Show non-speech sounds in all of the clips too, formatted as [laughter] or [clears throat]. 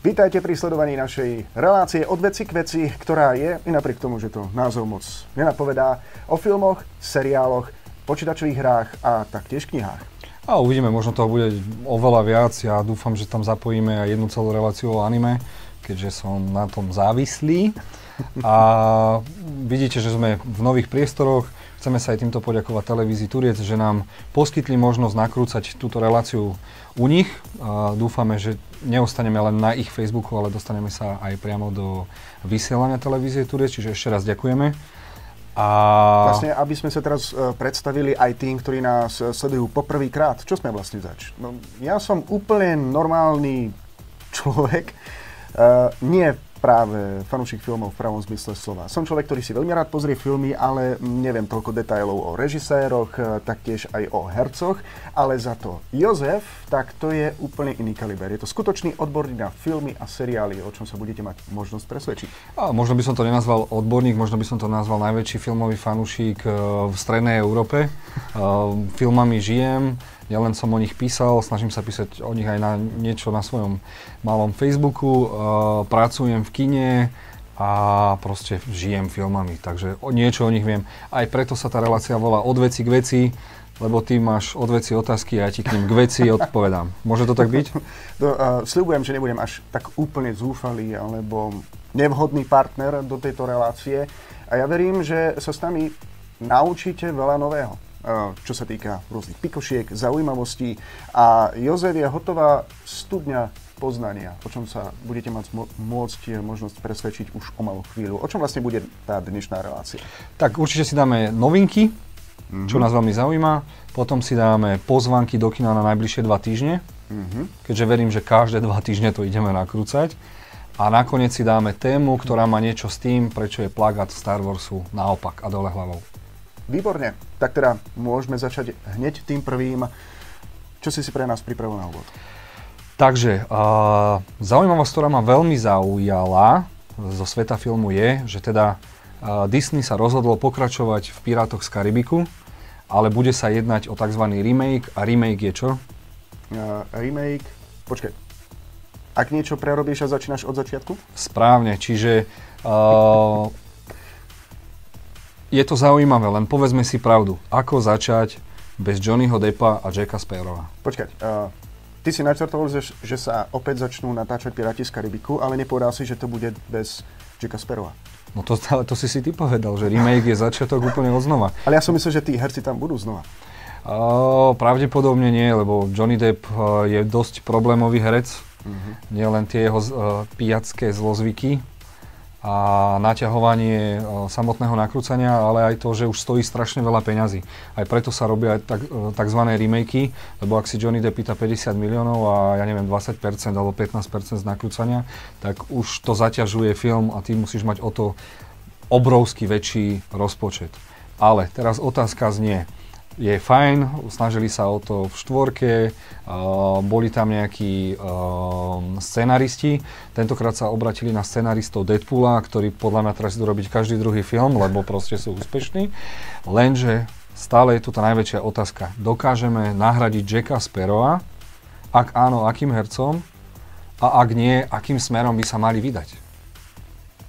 Vítajte pri sledovaní našej relácie od veci k veci, ktorá je, i napriek tomu, že to názov moc nenapovedá, o filmoch, seriáloch, počítačových hrách a taktiež knihách. A uvidíme, možno toho bude oveľa viac. Ja dúfam, že tam zapojíme aj jednu celú reláciu o anime, keďže som na tom závislý. A vidíte, že sme v nových priestoroch. Chceme sa aj týmto poďakovať televízii Turiec, že nám poskytli možnosť nakrúcať túto reláciu u nich. A dúfame, že neostaneme len na ich Facebooku, ale dostaneme sa aj priamo do vysielania televízie Turec, čiže ešte raz ďakujeme. A... Vlastne, aby sme sa teraz uh, predstavili aj tým, ktorí nás uh, sledujú poprvýkrát. Čo sme vlastne zač? No, ja som úplne normálny človek. Uh, nie práve fanúšik filmov v pravom zmysle slova. Som človek, ktorý si veľmi rád pozrie filmy, ale neviem toľko detailov o režiséroch, eh, taktiež aj o hercoch, ale za to Jozef, tak to je úplne iný kaliber. Je to skutočný odborník na filmy a seriály, o čom sa budete mať možnosť presvedčiť. A možno by som to nenazval odborník, možno by som to nazval najväčší filmový fanúšik eh, v strednej Európe. Filmami žijem, len som o nich písal, snažím sa písať o nich aj na niečo na svojom malom Facebooku, uh, pracujem v kine a proste žijem filmami, takže o, niečo o nich viem. Aj preto sa tá relácia volá od veci k veci, lebo ty máš od veci otázky a ja ti k ním k veci odpovedám. Môže to tak byť? [laughs] Do, uh, sľubujem, že nebudem až tak úplne zúfalý alebo nevhodný partner do tejto relácie a ja verím, že sa s nami naučíte veľa nového čo sa týka rôznych pikošiek, zaujímavostí. A Jozef je hotová studňa poznania, o čom sa budete mať môcť možnosť presvedčiť už o malú chvíľu. O čom vlastne bude tá dnešná relácia? Tak určite si dáme novinky, mm-hmm. čo nás veľmi zaujíma. Potom si dáme pozvanky do kina na najbližšie dva týždne, mm-hmm. keďže verím, že každé dva týždne to ideme nakrúcať. A nakoniec si dáme tému, ktorá má niečo s tým, prečo je plagát Star Warsu naopak a dole hlavou. Výborne. Tak teda môžeme začať hneď tým prvým. Čo si si pre nás pripravil na úvod? Takže, uh, zaujímavosť, ktorá ma veľmi zaujala zo sveta filmu je, že teda uh, Disney sa rozhodol pokračovať v Pirátoch z Karibiku, ale bude sa jednať o tzv. remake. A remake je čo? Uh, remake, počkaj, ak niečo prerobíš a začínaš od začiatku? Správne, čiže uh, je to zaujímavé, len povedzme si pravdu. Ako začať bez Johnnyho Deppa a Jacka Sparrowa? Počkať, uh, ty si načrtoval, že, že sa opäť začnú natáčať Piráti z Karibiku, ale nepovedal si, že to bude bez Jacka Sparrowa. No to, to si si ty povedal, že remake je začiatok úplne odznova. Ale ja som myslel, že tí herci tam budú znova. Uh, pravdepodobne nie, lebo Johnny Depp uh, je dosť problémový herec. Uh-huh. Nie len tie jeho uh, pijacké zlozvyky, a naťahovanie e, samotného nakrúcania, ale aj to, že už stojí strašne veľa peňazí. Aj preto sa robia tak, e, tzv. remakey, lebo ak si Johnny Depp pýta 50 miliónov a ja neviem 20% alebo 15% z nakrúcania, tak už to zaťažuje film a ty musíš mať o to obrovský väčší rozpočet. Ale teraz otázka znie, je fajn, snažili sa o to v štvorke, boli tam nejakí scenaristi, tentokrát sa obratili na scenaristov Deadpoola, ktorí podľa mňa teraz idú robiť každý druhý film, lebo proste sú úspešní, lenže stále je tu tá najväčšia otázka. Dokážeme nahradiť Jacka Sparrowa? Ak áno, akým hercom? A ak nie, akým smerom by sa mali vydať?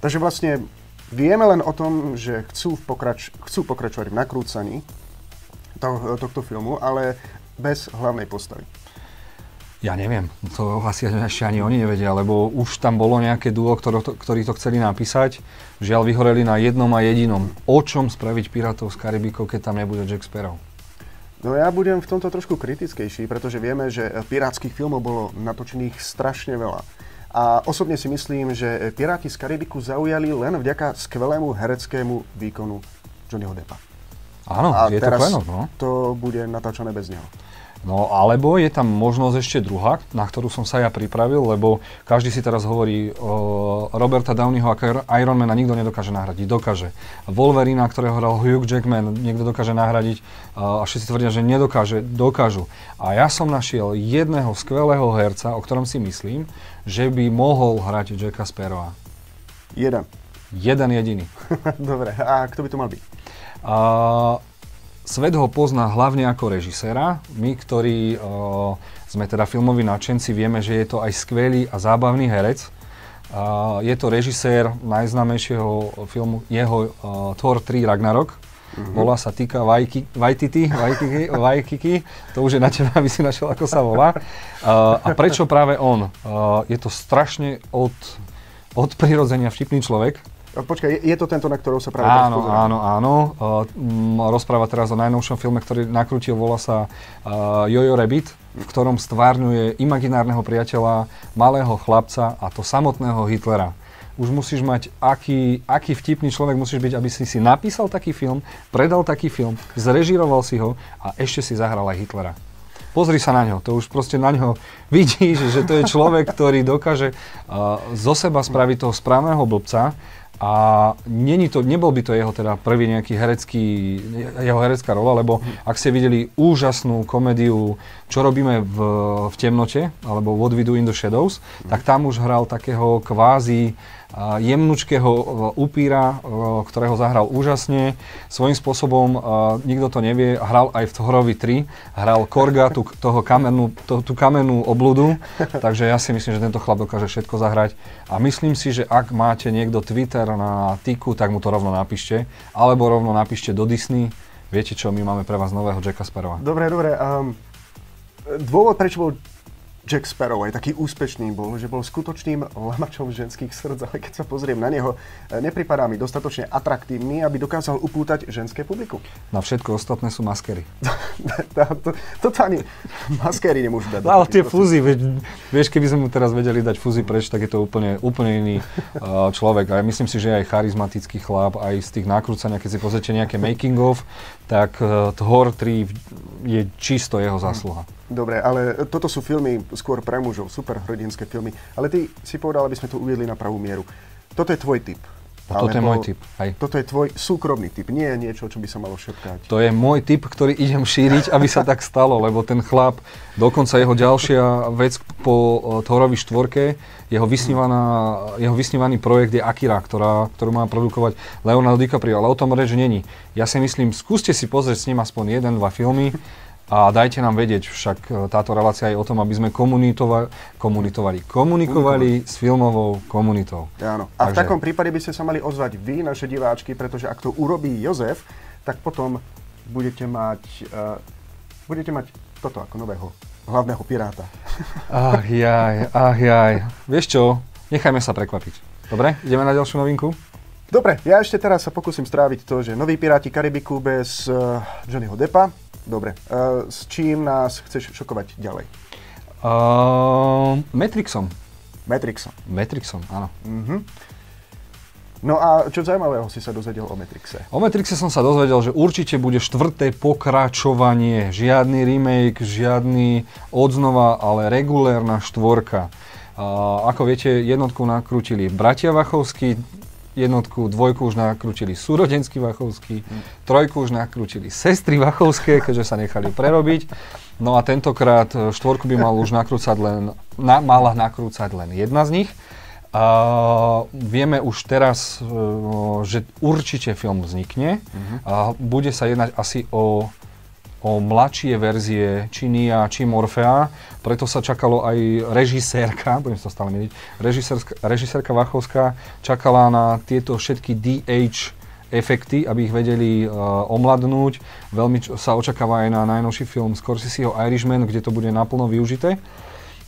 Takže vlastne vieme len o tom, že chcú, pokrač- chcú pokračovať v nakrúcaní, to, tohto filmu, ale bez hlavnej postavy. Ja neviem, to asi ešte ani oni nevedia, lebo už tam bolo nejaké duo, ktoré to, ktorí to chceli napísať. Žiaľ, vyhoreli na jednom a jedinom. O čom spraviť Pirátov z Karibikov, keď tam nebude Jack Sparrow? No ja budem v tomto trošku kritickejší, pretože vieme, že pirátskych filmov bolo natočených strašne veľa. A osobne si myslím, že Piráti z Karibiku zaujali len vďaka skvelému hereckému výkonu Johnnyho Deppa. Áno, a je to klenot, no. to bude natáčané bez neho. No alebo je tam možnosť ešte druhá, na ktorú som sa ja pripravil, lebo každý si teraz hovorí o Roberta Downeyho ako Ironmana nikto nedokáže nahradiť. Dokáže. Wolverina, ktorého hral Hugh Jackman, niekto dokáže nahradiť a všetci tvrdia, že nedokáže. Dokážu. A ja som našiel jedného skvelého herca, o ktorom si myslím, že by mohol hrať Jacka Sparrowa. Jeden. Jeden jediný. [laughs] Dobre, a kto by to mal byť? Uh, svet ho pozná hlavne ako režiséra. My, ktorí uh, sme teda filmoví nadšenci, vieme, že je to aj skvelý a zábavný herec. Uh, je to režisér najznámejšieho filmu, jeho uh, Thor 3 Ragnarok. Uh-huh. Volá sa Tika Waititi, Waikiki, Waikiki, to už je na teba, aby si našiel, ako sa volá. Uh, a prečo práve on? Uh, je to strašne od, od prirodzenia vtipný človek. Počkaj, je to tento, na ktorého sa práve Áno, áno, áno. Uh, rozpráva teraz o najnovšom filme, ktorý nakrútil, volá sa Jojo Rabbit, v ktorom stvárňuje imaginárneho priateľa, malého chlapca a to samotného Hitlera už musíš mať, aký, aký vtipný človek musíš byť, aby si si napísal taký film, predal taký film, zrežiroval si ho a ešte si zahral aj Hitlera. Pozri sa na ňo, to už proste na ňo [laughs] vidíš, že to je človek, ktorý dokáže uh, zo seba spraviť toho správneho blbca a není to, nebol by to jeho teda prvý nejaký herecký, jeho herecká rola, lebo ak ste videli úžasnú komédiu Čo robíme v, v temnote, alebo What we do in the shadows, tak tam už hral takého kvázi jemnučkého e, upíra, e, ktorého zahral úžasne. Svojím spôsobom, e, nikto to nevie, hral aj v Thorovi 3, hral Korga, tú, toho kamennú, to, tú kamennú obludu, takže ja si myslím, že tento chlap dokáže všetko zahrať. A myslím si, že ak máte niekto Twitter na Tiku, tak mu to rovno napíšte, alebo rovno napíšte do Disney. Viete čo, my máme pre vás nového Jacka Sparrowa. Dobre, dobre. Um, dôvod, prečo bol Jack Sparrow aj taký úspešný bol, že bol skutočným lamačom ženských srdc, ale keď sa pozriem na neho, e, nepripadá mi dostatočne atraktívny, aby dokázal upútať ženské publikum. Na všetko ostatné sú maskery. [laughs] to, to, to, ani maskery nemôžu dať. Ale tie fúzy, vieš, keby sme mu teraz vedeli dať fúzy preč, tak je to úplne, úplne iný uh, človek. A ja myslím si, že aj charizmatický chlap, aj z tých nakrúcania, keď si pozrite nejaké making of, tak uh, Thor 3 je čisto jeho zásluha. Hmm. Dobre, ale toto sú filmy skôr pre mužov, super hrdinské filmy. Ale ty si povedal, aby sme to uviedli na pravú mieru. Toto je tvoj typ. No, toto je môj typ. Aj. Toto je tvoj súkromný typ, nie je niečo, čo by sa malo šepkať. To je môj typ, ktorý idem šíriť, aby sa tak stalo, lebo ten chlap, dokonca jeho ďalšia vec po Thorovi štvorke, jeho, jeho vysnívaný projekt je Akira, ktorá, ktorú má produkovať Leonardo DiCaprio, ale o tom reč není. Ja si myslím, skúste si pozrieť s ním aspoň jeden, dva filmy, a dajte nám vedieť, však e, táto relácia je o tom, aby sme komunitovali, komunitovali, komunikovali s filmovou komunitou. Áno. A Takže... v takom prípade by ste sa mali ozvať vy, naše diváčky, pretože ak to urobí Jozef, tak potom budete mať, uh, budete mať toto ako nového hlavného piráta. [laughs] Ach jaj, ach jaj. Vieš čo, nechajme sa prekvapiť. Dobre, ideme na ďalšiu novinku? Dobre, ja ešte teraz sa pokúsim stráviť to, že noví Piráti Karibiku bez uh, Johnnyho Deppa, Dobre. Uh, s čím nás chceš šokovať ďalej? Uh, Matrixom. Matrixom. Matrixom, áno. Uh-huh. No a čo zaujímavého si sa dozvedel o Matrixe? O Matrixe som sa dozvedel, že určite bude štvrté pokračovanie. Žiadny remake, žiadny odznova, ale regulérna štvorka. Uh, ako viete, jednotku nakrútili bratia Vachovský, jednotku, dvojku už nakrútili súrodenský Vachovský, mm. trojku už nakrútili sestry Vachovské, keďže sa nechali prerobiť. No a tentokrát e, štvorku by mal už nakrúcať len, na, mala nakrúcať len jedna z nich. Uh, vieme už teraz, uh, že určite film vznikne. Uh-huh. Uh, bude sa jednať asi o o mladšie verzie či Nia, či Morfea, preto sa čakalo aj režisérka, [laughs] budem sa stále režisérka, režisérka Vachovská čakala na tieto všetky DH efekty, aby ich vedeli uh, omladnúť. Veľmi sa očakáva aj na najnovší film Scorseseho Irishman, kde to bude naplno využité.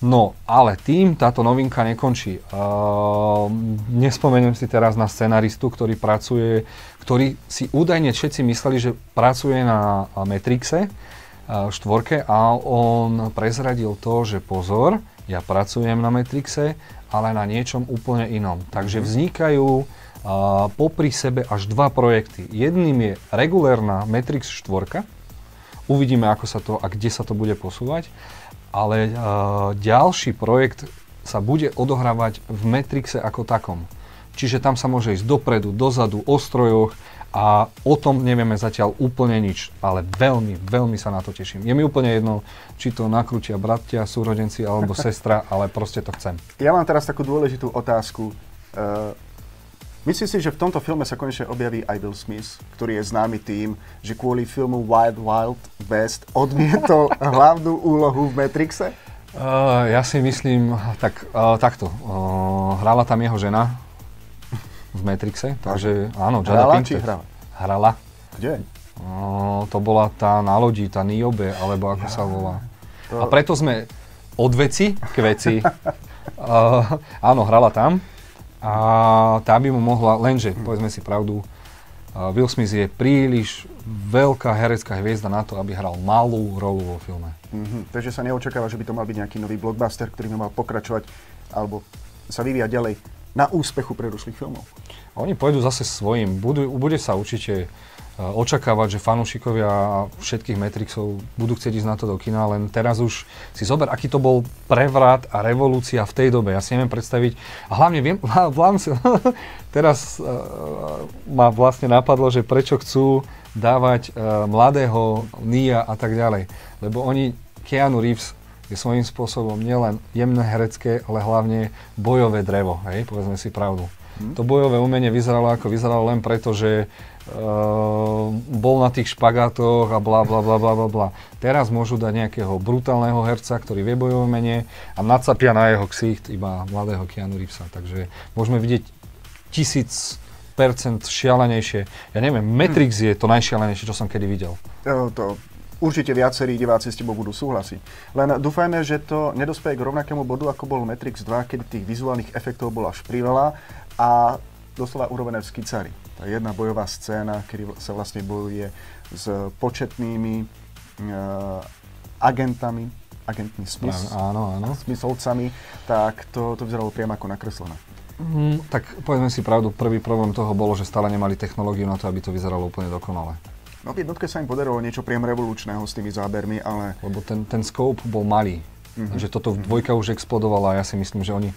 No, ale tým táto novinka nekončí. Uh, nespomeniem si teraz na scenaristu, ktorý pracuje, ktorý si údajne všetci mysleli, že pracuje na Matrixe uh, štvorke a on prezradil to, že pozor, ja pracujem na Matrixe, ale na niečom úplne inom. Takže mhm. vznikajú uh, popri sebe až dva projekty. Jedným je regulérna Matrix 4, uvidíme ako sa to a kde sa to bude posúvať ale uh, ďalší projekt sa bude odohrávať v Matrixe ako takom. Čiže tam sa môže ísť dopredu, dozadu, o strojoch a o tom nevieme zatiaľ úplne nič, ale veľmi, veľmi sa na to teším. Je mi úplne jedno, či to nakrútia bratia, súrodenci alebo [laughs] sestra, ale proste to chcem. Ja mám teraz takú dôležitú otázku. Uh, Myslíš si, že v tomto filme sa konečne objaví aj Will Smith, ktorý je známy tým, že kvôli filmu Wild Wild West odmietol [laughs] hlavnú úlohu v Matrixe? Uh, ja si myslím, tak uh, takto. Uh, hrala tam jeho žena v Matrixe, takže áno, Jada Pinkett. hrala? Hrala. Kde? Uh, to bola tá na lodi, tá Niobe, alebo ako ja, sa volá. To... A preto sme od veci k veci. uh, [laughs] áno, hrala tam. A tá by mu mohla, lenže, povedzme si pravdu, Will Smith je príliš veľká herecká hviezda na to, aby hral malú rolu vo filme. Mm-hmm. Takže sa neočakáva, že by to mal byť nejaký nový blockbuster, ktorý by mal pokračovať alebo sa vyvíjať ďalej na úspechu predošlých filmov. Oni pôjdu zase svojím. Budú, bude sa určite Eh, očakávať, že fanúšikovia všetkých Matrixov budú chcieť ísť na to do kina, len teraz už si zober, aký to bol prevrat a revolúcia v tej dobe. Ja si neviem predstaviť, a hlavne viem, [laughs] si, [laughs] teraz uh, ma vlastne napadlo, že prečo chcú dávať uh, mladého Nia a tak ďalej. Lebo oni, Keanu Reeves je svojím spôsobom nielen jemné herecké, ale hlavne bojové drevo, hej, povedzme si pravdu. Hmm. To bojové umenie vyzeralo ako vyzeralo len preto, že uh, bol na tých špagátoch a bla bla bla bla bla bla. Teraz môžu dať nejakého brutálneho herca, ktorý vie bojové umenie a nacapia na jeho ksicht iba mladého Keanu Reevesa. Takže môžeme vidieť tisíc percent šialenejšie. Ja neviem, Matrix hmm. je to najšialenejšie, čo som kedy videl. To, to určite viacerí diváci s tebou budú súhlasiť. Len dúfajme, že to nedospeje k rovnakému bodu, ako bol Matrix 2, kedy tých vizuálnych efektov bolo až priveľa a doslova urobené v skicári. Tá jedna bojová scéna, kedy sa vlastne bojuje s početnými uh, agentami, agentmi smys, áno, áno. smyslovcami, tak to, to vyzeralo priamo ako nakreslené. Mm, tak povedzme si pravdu, prvý problém toho bolo, že stále nemali technológiu na to, aby to vyzeralo úplne dokonale. No v jednotke sa im podarilo niečo priam revolučného s tými zábermi, ale... Lebo ten, ten scope bol malý. Mm-hmm. Že toto v dvojka už explodovala a ja si myslím, že oni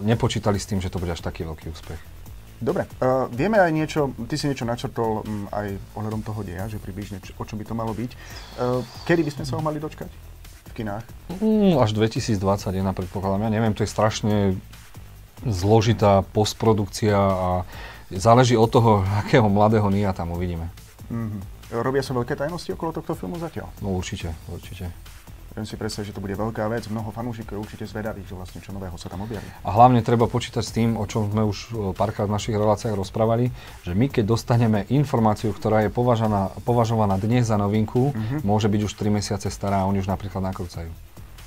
nepočítali s tým, že to bude až taký veľký úspech. Dobre, uh, vieme aj niečo, ty si niečo načrtol um, aj ohľadom toho deja, že približne čo, o čom by to malo byť. Uh, kedy by sme sa ho mali dočkať v kinách? Mm, až 2021 predpokladám, ja neviem, to je strašne zložitá postprodukcia a záleží od toho, [laughs] akého mladého Nia tam uvidíme. Mm-hmm. Robia sa veľké tajnosti okolo tohto filmu zatiaľ? No určite, určite. Viem si predstaviť, že to bude veľká vec. Mnoho fanúšikov je určite zvedavých, že vlastne čo nového sa tam objaví. A hlavne treba počítať s tým, o čom sme už párkrát v našich reláciách rozprávali, že my keď dostaneme informáciu, ktorá je považovaná, považovaná dnes za novinku, mm-hmm. môže byť už 3 mesiace stará a oni už napríklad nakrúcajú.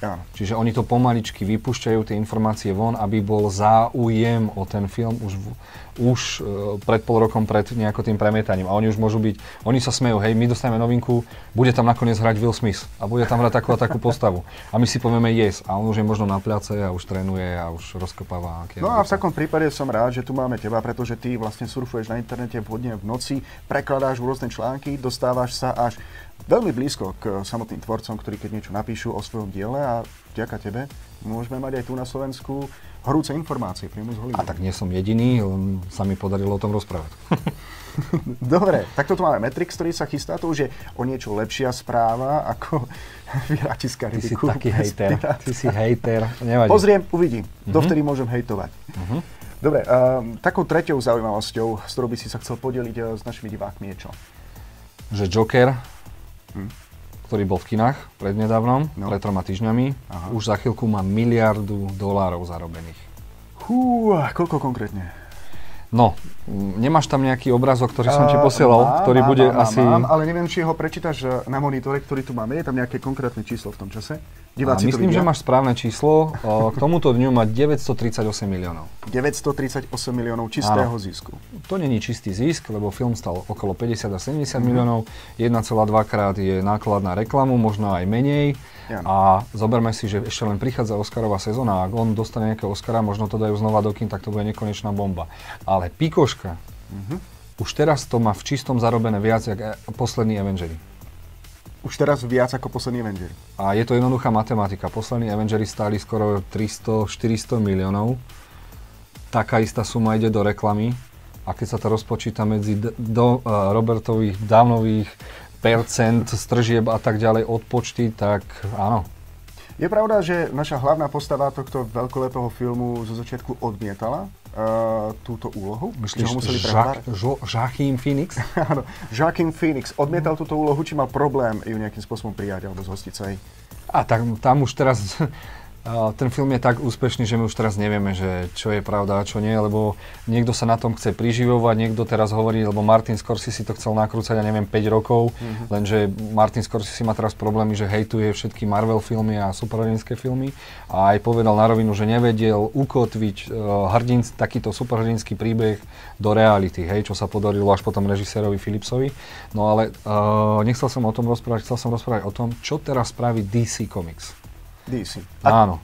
Ja. Čiže oni to pomaličky vypúšťajú tie informácie von, aby bol záujem o ten film už, už uh, pred pol rokom pred nejako tým premietaním. A oni už môžu byť, oni sa smejú, hej, my dostaneme novinku, bude tam nakoniec hrať Will Smith a bude tam hrať takú a takú postavu. A my si povieme yes a on už je možno na pľace a už trénuje a už rozkopáva. No a v takom prípade som rád, že tu máme teba, pretože ty vlastne surfuješ na internete vhodne v noci, prekladáš rôzne články, dostávaš sa až veľmi blízko k samotným tvorcom, ktorí keď niečo napíšu o svojom diele a vďaka tebe môžeme mať aj tu na Slovensku horúce informácie priamo z Hollywoodu. A tak nie som jediný, len sa mi podarilo o tom rozprávať. [laughs] Dobre, takto tu máme Matrix, ktorý sa chystá, to už je o niečo lepšia správa ako [laughs] Vyráči z Ty si taký hejter, ty si hejter, nevadí. Pozriem, uvidím, uh-huh. dovtedy môžem hejtovať. Uh-huh. Dobre, um, takou treťou zaujímavosťou, s ktorou by si sa chcel podeliť uh, s našimi divákmi je čo? Že Joker ktorý bol v kinách prednedávnom, no. pred troma týždňami. Aha. Už za chvíľku má miliardu dolárov zarobených. Hú, koľko konkrétne? No, nemáš tam nejaký obrazok, ktorý som ti posielal, uh, ktorý mám, bude mám, asi... Mám, ale neviem, či ho prečítaš eh, na monitore, ktorý tu máme. Je tam nejaké konkrétne číslo v tom čase? Diváci myslím, že máš správne číslo. K tomuto dňu má 938 miliónov. 938 miliónov čistého Áno. zisku. To není čistý zisk, lebo film stal okolo 50 a 70 mm-hmm. miliónov. 1,2 krát je náklad na reklamu, možno aj menej. A zoberme si, že ešte len prichádza Oscarová sezóna a ak on dostane nejakého Oscara, možno to dajú znova do kin, tak to bude nekonečná bomba. Ale Pikoška, mm-hmm. už teraz to má v čistom zarobené viac, ako e, posledný Avengers. Už teraz viac ako posledný Avengers. A je to jednoduchá matematika. Poslední Avengers stáli skoro 300-400 miliónov. Taká istá suma ide do reklamy. A keď sa to rozpočíta medzi do, uh, Robertových dávnových percent stržieb a tak ďalej odpočty, tak áno. Je pravda, že naša hlavná postava tohto veľkolepého filmu zo začiatku odmietala uh, tú túto úlohu? Myslíš, ho museli Jacques, Joachim Phoenix? [laughs] Áno, Joachim Phoenix odmietal túto úlohu, či mal problém ju nejakým spôsobom prijať alebo zhostiť sa jej? A tak tam už teraz ten film je tak úspešný, že my už teraz nevieme, že čo je pravda a čo nie, lebo niekto sa na tom chce priživovať, niekto teraz hovorí, lebo Martin Scorsese to chcel nakrúcať, ja neviem, 5 rokov, mm-hmm. lenže Martin Scorsese má teraz problémy, že hejtuje všetky Marvel filmy a superhrdinské filmy a aj povedal na rovinu, že nevedel ukotviť uh, hrdin, takýto superhrdinský príbeh do reality, hej, čo sa podarilo až potom režisérovi Philipsovi. No ale uh, nechcel som o tom rozprávať, chcel som rozprávať o tom, čo teraz spraví DC Comics. DC. A... Áno.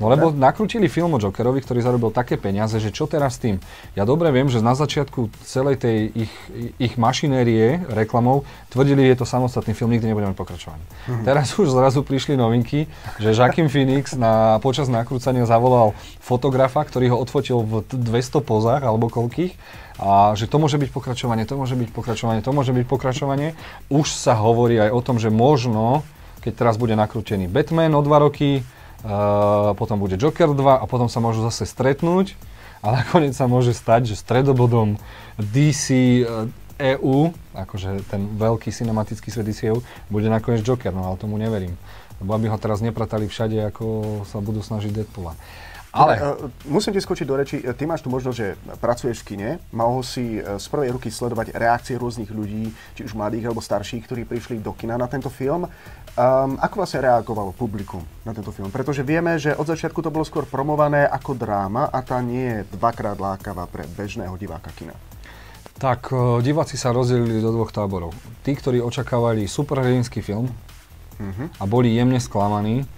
No lebo nakrútili film o Jokerovi, ktorý zarobil také peniaze, že čo teraz s tým? Ja dobre viem, že na začiatku celej tej ich, ich mašinérie reklamov tvrdili, že je to samostatný film, nikdy nebudeme pokračovať. Mm-hmm. Teraz už zrazu prišli novinky, že Joaquin Phoenix na, počas nakrúcania zavolal fotografa, ktorý ho odfotil v 200 pozách alebo koľkých a že to môže byť pokračovanie, to môže byť pokračovanie, to môže byť pokračovanie. Už sa hovorí aj o tom, že možno keď teraz bude nakrútený Batman o dva roky, uh, potom bude Joker 2 a potom sa môžu zase stretnúť a nakoniec sa môže stať, že stredobodom DC EU, akože ten veľký cinematický svet DCU, bude nakoniec Joker, no ale tomu neverím. Lebo aby ho teraz nepratali všade, ako sa budú snažiť Deadpoola. Ale... Uh, musím ti skočiť do reči. Ty máš tu možnosť, že pracuješ v kine. Mohol si e, z prvej ruky sledovať reakcie rôznych ľudí, či už mladých alebo starších, ktorí prišli do kina na tento film. Um, ako vlastne reagovalo publikum na tento film? Pretože vieme, že od začiatku to bolo skôr promované ako dráma a tá nie je dvakrát lákavá pre bežného diváka kina. Tak uh, diváci sa rozdelili do dvoch táborov. Tí, ktorí očakávali superhrdinský film uh-huh. a boli jemne sklamaní,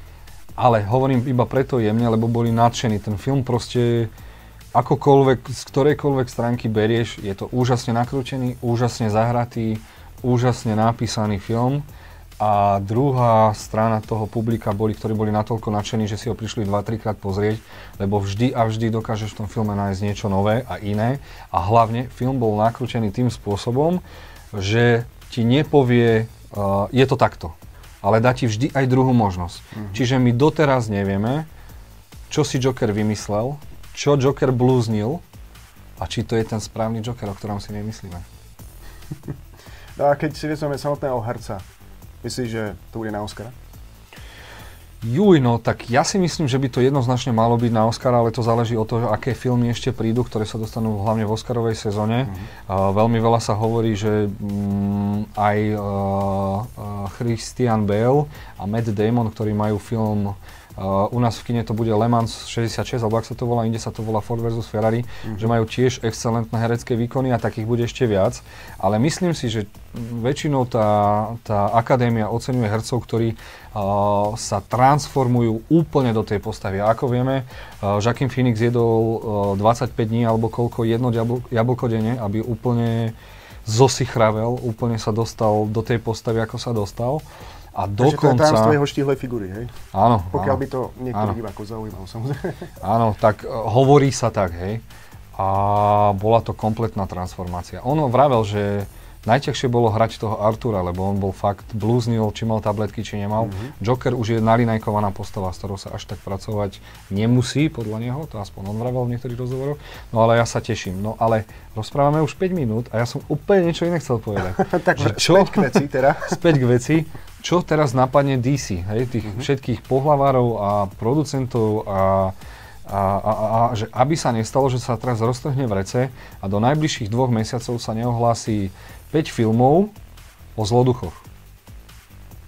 ale hovorím iba preto jemne, lebo boli nadšení. Ten film proste akokoľvek, z ktorejkoľvek stránky berieš, je to úžasne nakrútený, úžasne zahratý, úžasne napísaný film a druhá strana toho publika boli, ktorí boli natoľko nadšení, že si ho prišli 2-3 krát pozrieť, lebo vždy a vždy dokážeš v tom filme nájsť niečo nové a iné. A hlavne film bol nakrútený tým spôsobom, že ti nepovie, uh, je to takto, ale dá ti vždy aj druhú možnosť. Mm-hmm. Čiže my doteraz nevieme, čo si Joker vymyslel, čo Joker blúznil a či to je ten správny Joker, o ktorom si nemyslíme. [laughs] No a keď si vezmeme samotného herca, Myslíš, že to bude na Oscara? Juj, no tak ja si myslím, že by to jednoznačne malo byť na Oscar, ale to záleží od toho, aké filmy ešte prídu, ktoré sa dostanú hlavne v Oscarovej sezóne. Mm-hmm. Uh, veľmi veľa sa hovorí, že um, aj uh, uh, Christian Bale a Matt Damon, ktorí majú film Uh, u nás v kine to bude Le Mans 66, alebo ak sa to volá, inde sa to volá Ford versus Ferrari, mm-hmm. že majú tiež excelentné herecké výkony a takých bude ešte viac. Ale myslím si, že väčšinou tá, tá akadémia oceňuje hercov, ktorí uh, sa transformujú úplne do tej postavy. A ako vieme, uh, Joaquin Phoenix jedol uh, 25 dní alebo koľko jedno jablko denne, aby úplne zosichravel, úplne sa dostal do tej postavy, ako sa dostal. A dokonca... Takže to je jeho štíhlej figúry, hej? Áno. Pokiaľ áno, by to niektorých divákov zaujímalo, samozrejme. Áno, tak uh, hovorí sa tak, hej. A bola to kompletná transformácia. Ono vravel, že najťažšie bolo hrať toho Artura, lebo on bol fakt blúznil, či mal tabletky, či nemal. Mm-hmm. Joker už je nalinajkovaná postava, s ktorou sa až tak pracovať nemusí, podľa neho, to aspoň on vravel v niektorých rozhovoroch. No ale ja sa teším. No ale rozprávame už 5 minút a ja som úplne niečo iné chcel povedať. [laughs] tak že čo? [laughs] späť k veci teda. späť k veci čo teraz napadne DC, hej, tých uh-huh. všetkých pohlavárov a producentov a, a, a, a že aby sa nestalo, že sa teraz roztrhne v rece a do najbližších dvoch mesiacov sa neohlási 5 filmov o zloduchoch.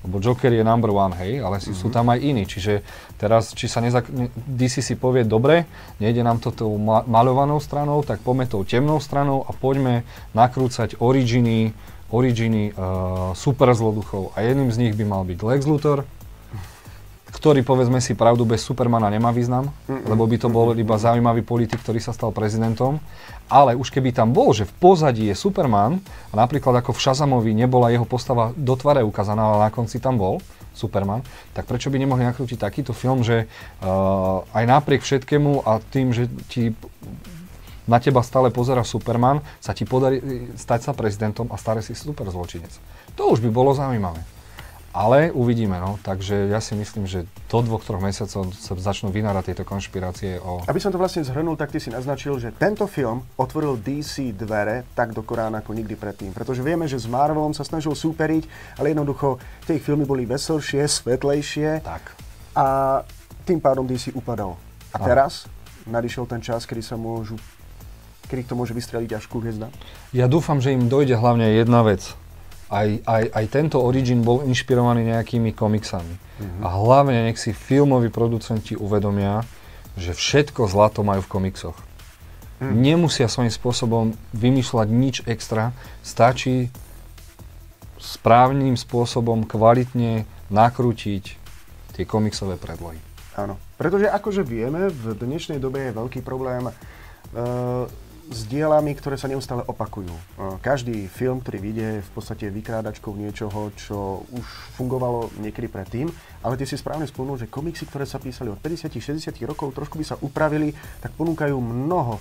Lebo Joker je number one, hej, ale si, uh-huh. sú mhm. tam aj iní. Čiže teraz, či sa nezak... DC si povie, dobre, nejde nám to tou ma- maľovanou stranou, tak poďme tou temnou stranou a poďme nakrúcať originy originy uh, super zloduchov a jedným z nich by mal byť Lex Luthor, ktorý povedzme si pravdu bez Supermana nemá význam, mm-mm. lebo by to bol iba zaujímavý politik, ktorý sa stal prezidentom. Ale už keby tam bol, že v pozadí je Superman, a napríklad ako v Shazamovi nebola jeho postava do tvare ukázaná, ale na konci tam bol Superman, tak prečo by nemohli nakrútiť takýto film, že uh, aj napriek všetkému a tým, že ti na teba stále pozera Superman, sa ti podarí stať sa prezidentom a stále si super zločinec. To už by bolo zaujímavé. Ale uvidíme, no. Takže ja si myslím, že do dvoch, troch mesiacov sa začnú vynárať tieto konšpirácie o... Aby som to vlastne zhrnul, tak ty si naznačil, že tento film otvoril DC dvere tak do Korána ako nikdy predtým. Pretože vieme, že s Marvelom sa snažil súperiť, ale jednoducho tie ich filmy boli veselšie, svetlejšie. Tak. A tým pádom DC upadal. A teraz nadišiel ten čas, kedy sa môžu kedy to môže vystreliť až ku? Ja dúfam, že im dojde hlavne jedna vec aj, aj, aj tento Origin bol inšpirovaný nejakými komiksami. Mm-hmm. A hlavne nech si filmoví producenti uvedomia, že všetko zlato majú v komiksoch. Mm. Nemusia svojím spôsobom vymýšľať nič extra, stačí správnym spôsobom kvalitne nakrútiť tie komiksové predlohy. Áno, pretože akože vieme, v dnešnej dobe je veľký problém uh, s dielami, ktoré sa neustále opakujú. Každý film, ktorý vyjde, je v podstate vykrádačkou niečoho, čo už fungovalo niekedy predtým, ale ty si správne spomenul, že komiksy, ktoré sa písali od 50-60 rokov, trošku by sa upravili, tak ponúkajú mnoho e,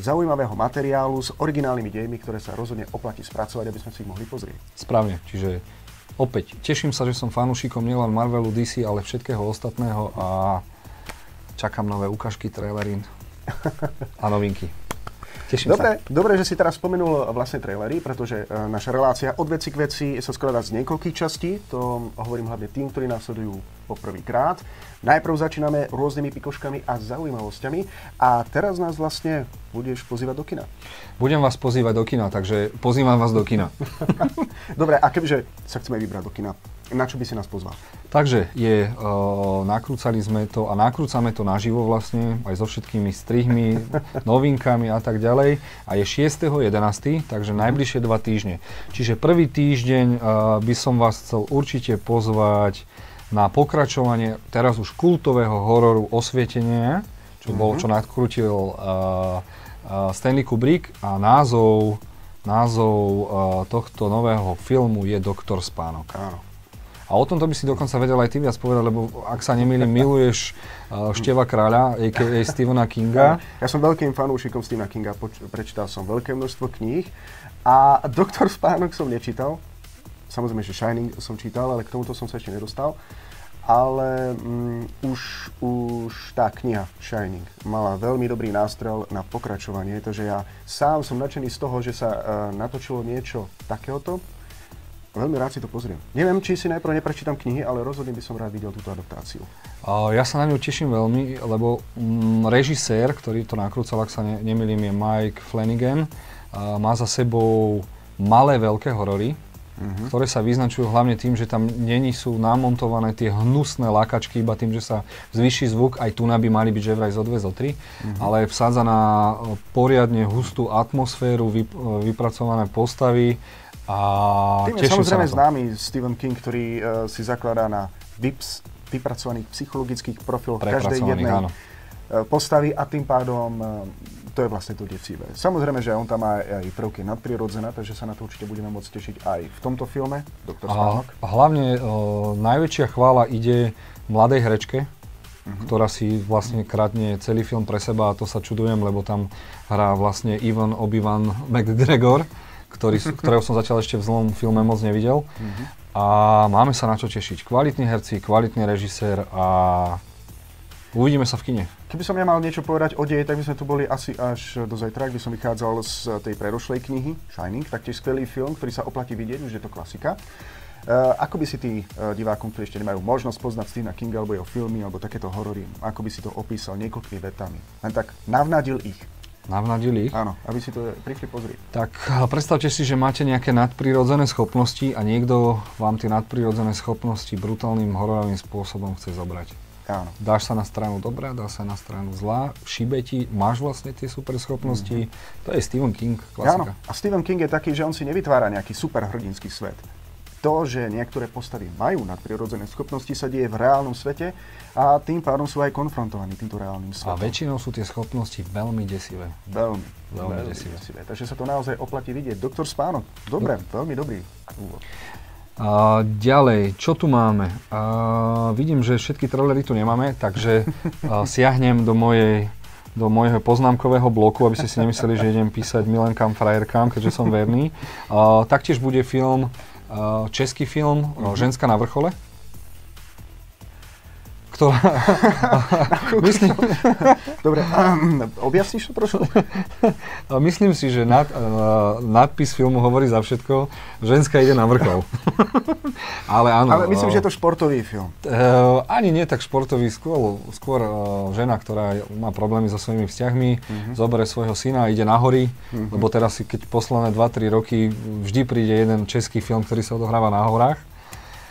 zaujímavého materiálu s originálnymi dejmi, ktoré sa rozhodne oplatí spracovať, aby sme si ich mohli pozrieť. Správne, čiže opäť teším sa, že som fanúšikom nielen Marvelu, DC, ale všetkého ostatného a čakám nové ukážky, trailery a novinky. Teším dobre, sa. Dobre, že si teraz spomenul vlastne trailery, pretože uh, naša relácia od veci k veci sa skladá z niekoľkých častí. To hovorím hlavne tým, ktorí nás sledujú poprvýkrát. Najprv začíname rôznymi pikoškami a zaujímavosťami a teraz nás vlastne budeš pozývať do kina. Budem vás pozývať do kina, takže pozývam vás do kina. [laughs] Dobre, a kebyže sa chceme vybrať do kina, na čo by si nás pozval? Takže je, uh, nakrúcali sme to a nakrúcame to naživo vlastne, aj so všetkými strihmi, [laughs] novinkami a tak ďalej. A je 6.11., takže najbližšie dva týždne. Čiže prvý týždeň uh, by som vás chcel určite pozvať na pokračovanie teraz už kultového hororu Osvietenie, čo bol, čo mhm. nakrútil uh, uh, Stanley Kubrick a názov, názov uh, tohto nového filmu je Doktor Spánok. Áno. A o tomto by si dokonca vedel aj ty viac povedať, lebo ak sa nemýlim, [laughs] miluješ uh, Števa kráľa, a.k.a. Stephena Kinga. Ja som veľkým fanúšikom Stephena Kinga, poč- prečítal som veľké množstvo kníh a Doktor Spánok som nečítal. Samozrejme, že Shining som čítal, ale k tomuto som sa ešte nedostal. Ale mm, už, už tá kniha Shining mala veľmi dobrý nástrel na pokračovanie, takže ja sám som nadšený z toho, že sa uh, natočilo niečo takéhoto, Veľmi rád si to pozriem. Neviem, či si najprv neprečítam knihy, ale rozhodne by som rád videl túto adaptáciu. Ja sa na ňu teším veľmi, lebo mm, režisér, ktorý to nakrúcal, ak sa ne, nemýlim, je Mike Flanagan. Má za sebou malé veľké horory, uh-huh. ktoré sa vyznačujú hlavne tým, že tam není sú namontované tie hnusné lakačky, iba tým, že sa zvýši zvuk, aj tu by mali byť že vraj zo 2, zo 3, uh-huh. ale vsádza na poriadne hustú atmosféru, vyp- vypracované postavy, a Tým je samozrejme známy Stephen King, ktorý uh, si zakladá na VIPS, vypracovaných psychologických profiloch každej jednej áno. E, postavy a tým pádom uh, to je vlastne to desivé. Samozrejme, že on tam má aj prvky nadprirodzené, takže sa na to určite budeme môcť tešiť aj v tomto filme, Doktor Spánok. A hlavne uh, najväčšia chvála ide mladej herečke, uh-huh. ktorá si vlastne kradne celý film pre seba a to sa čudujem, lebo tam hrá vlastne Ivan Obi-Wan McGregor ktorý, ktorého som zatiaľ ešte v zlom filme moc nevidel. Mm-hmm. A máme sa na čo tešiť. Kvalitní herci, kvalitný režisér a uvidíme sa v kine. Keby som ja mal niečo povedať o deji, tak by sme tu boli asi až do zajtra, by som vychádzal z tej predošlej knihy Shining, taktiež skvelý film, ktorý sa oplatí vidieť, už je to klasika. Uh, ako by si tí uh, divákom, ktorí ešte nemajú možnosť poznať Stephena Kinga alebo jeho filmy alebo takéto horory, ako by si to opísal niekoľkými vetami? Len tak navnadil ich. Navnadili? Áno, aby si to prišli pozrieť. Tak predstavte si, že máte nejaké nadprirodzené schopnosti a niekto vám tie nadprirodzené schopnosti brutálnym hororovým spôsobom chce zobrať. Áno. Dáš sa na stranu dobrá, dá sa na stranu zlá, šibe ti, máš vlastne tie super schopnosti. Mm-hmm. To je Stephen King, klasika. Áno. A Stephen King je taký, že on si nevytvára nejaký super hrdinský svet to, že niektoré postavy majú nadprirodzené schopnosti, sa deje v reálnom svete a tým pádom sú aj konfrontovaní týmto reálnym svetom. A väčšinou sú tie schopnosti veľmi desivé. Veľmi, veľmi, veľmi desivé. desivé. Takže sa to naozaj oplatí vidieť. Doktor Spánok, dobre, no. veľmi dobrý úvod. A ďalej, čo tu máme? A vidím, že všetky trailery tu nemáme, takže [laughs] siahnem do mojej do môjho poznámkového bloku, aby ste si nemysleli, že idem písať milenkám, frajerkám, keďže som verný. A, taktiež bude film český film mm-hmm. Ženská na vrchole ktorá... [laughs] myslím... [laughs] Dobre, [clears throat] objasníš to trošku? [laughs] myslím si, že nad, uh, nadpis filmu hovorí za všetko, ženská ide na vrchol. Ale áno. Ale myslím, uh, že je to športový film. Uh, ani nie tak športový, skôr, skôr žena, ktorá má problémy so svojimi vzťahmi, uh-huh. zoberie svojho syna a ide na hory, uh-huh. lebo teraz si, keď posledné 2-3 roky vždy príde jeden český film, ktorý sa odohráva na horách,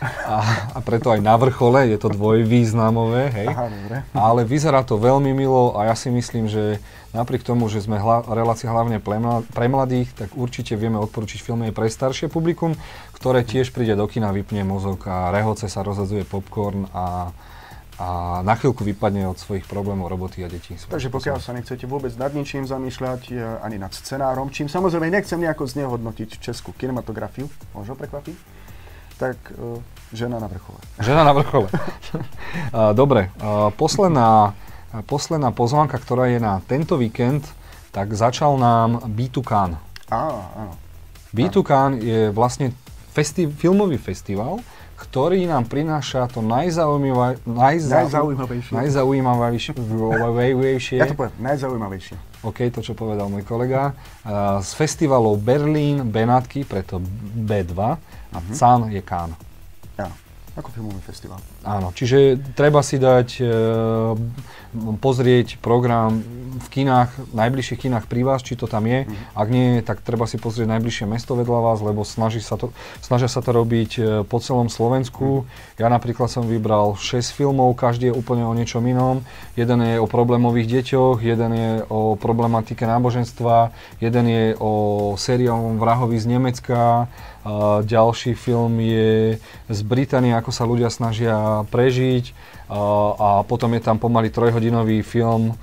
a, a preto aj na vrchole je to dvojvýznamové, hej. Aha, dobre. Ale vyzerá to veľmi milo a ja si myslím, že napriek tomu, že sme hla, relácia hlavne pre mladých, tak určite vieme odporučiť filmy aj pre staršie publikum, ktoré tiež príde do kina, vypne mozog a rehoce sa rozhadzuje popcorn a a na chvíľku vypadne od svojich problémov roboty a detí. Takže pokiaľ sa nechcete vôbec nad ničím zamýšľať, ani nad scenárom, čím samozrejme nechcem nejako znehodnotiť českú kinematografiu, možno prekvapiť, tak uh, žena na vrchole. [laughs] Žena na vrchole. uh, dobre, uh, posledná, posledná pozvánka, ktorá je na tento víkend, tak začal nám B2 Cannes. Áno, áno. B2 Cannes je vlastne festi- filmový festival, ktorý nám prináša to najzaujímavé, najzau, najzaujímavejšie. [laughs] najzaujímavejšie. Ja to poviem, najzaujímavejšie. OK, to čo povedal môj kolega. Z festivalov Berlín, Benátky, preto B2 a uh-huh. Can je Cannes. Ako filmový festival. Áno, čiže treba si dať, e, pozrieť program v kinách, najbližších kinách pri vás, či to tam je. Mm. Ak nie, tak treba si pozrieť najbližšie mesto vedľa vás, lebo snaží sa to, snažia sa to robiť e, po celom Slovensku. Mm. Ja napríklad som vybral 6 filmov, každý je úplne o niečom inom. Jeden je o problémových deťoch, jeden je o problematike náboženstva, jeden je o sériovom vrahovi z Nemecka, ďalší film je z Británie, ako sa ľudia snažia prežiť. A potom je tam pomaly trojhodinový film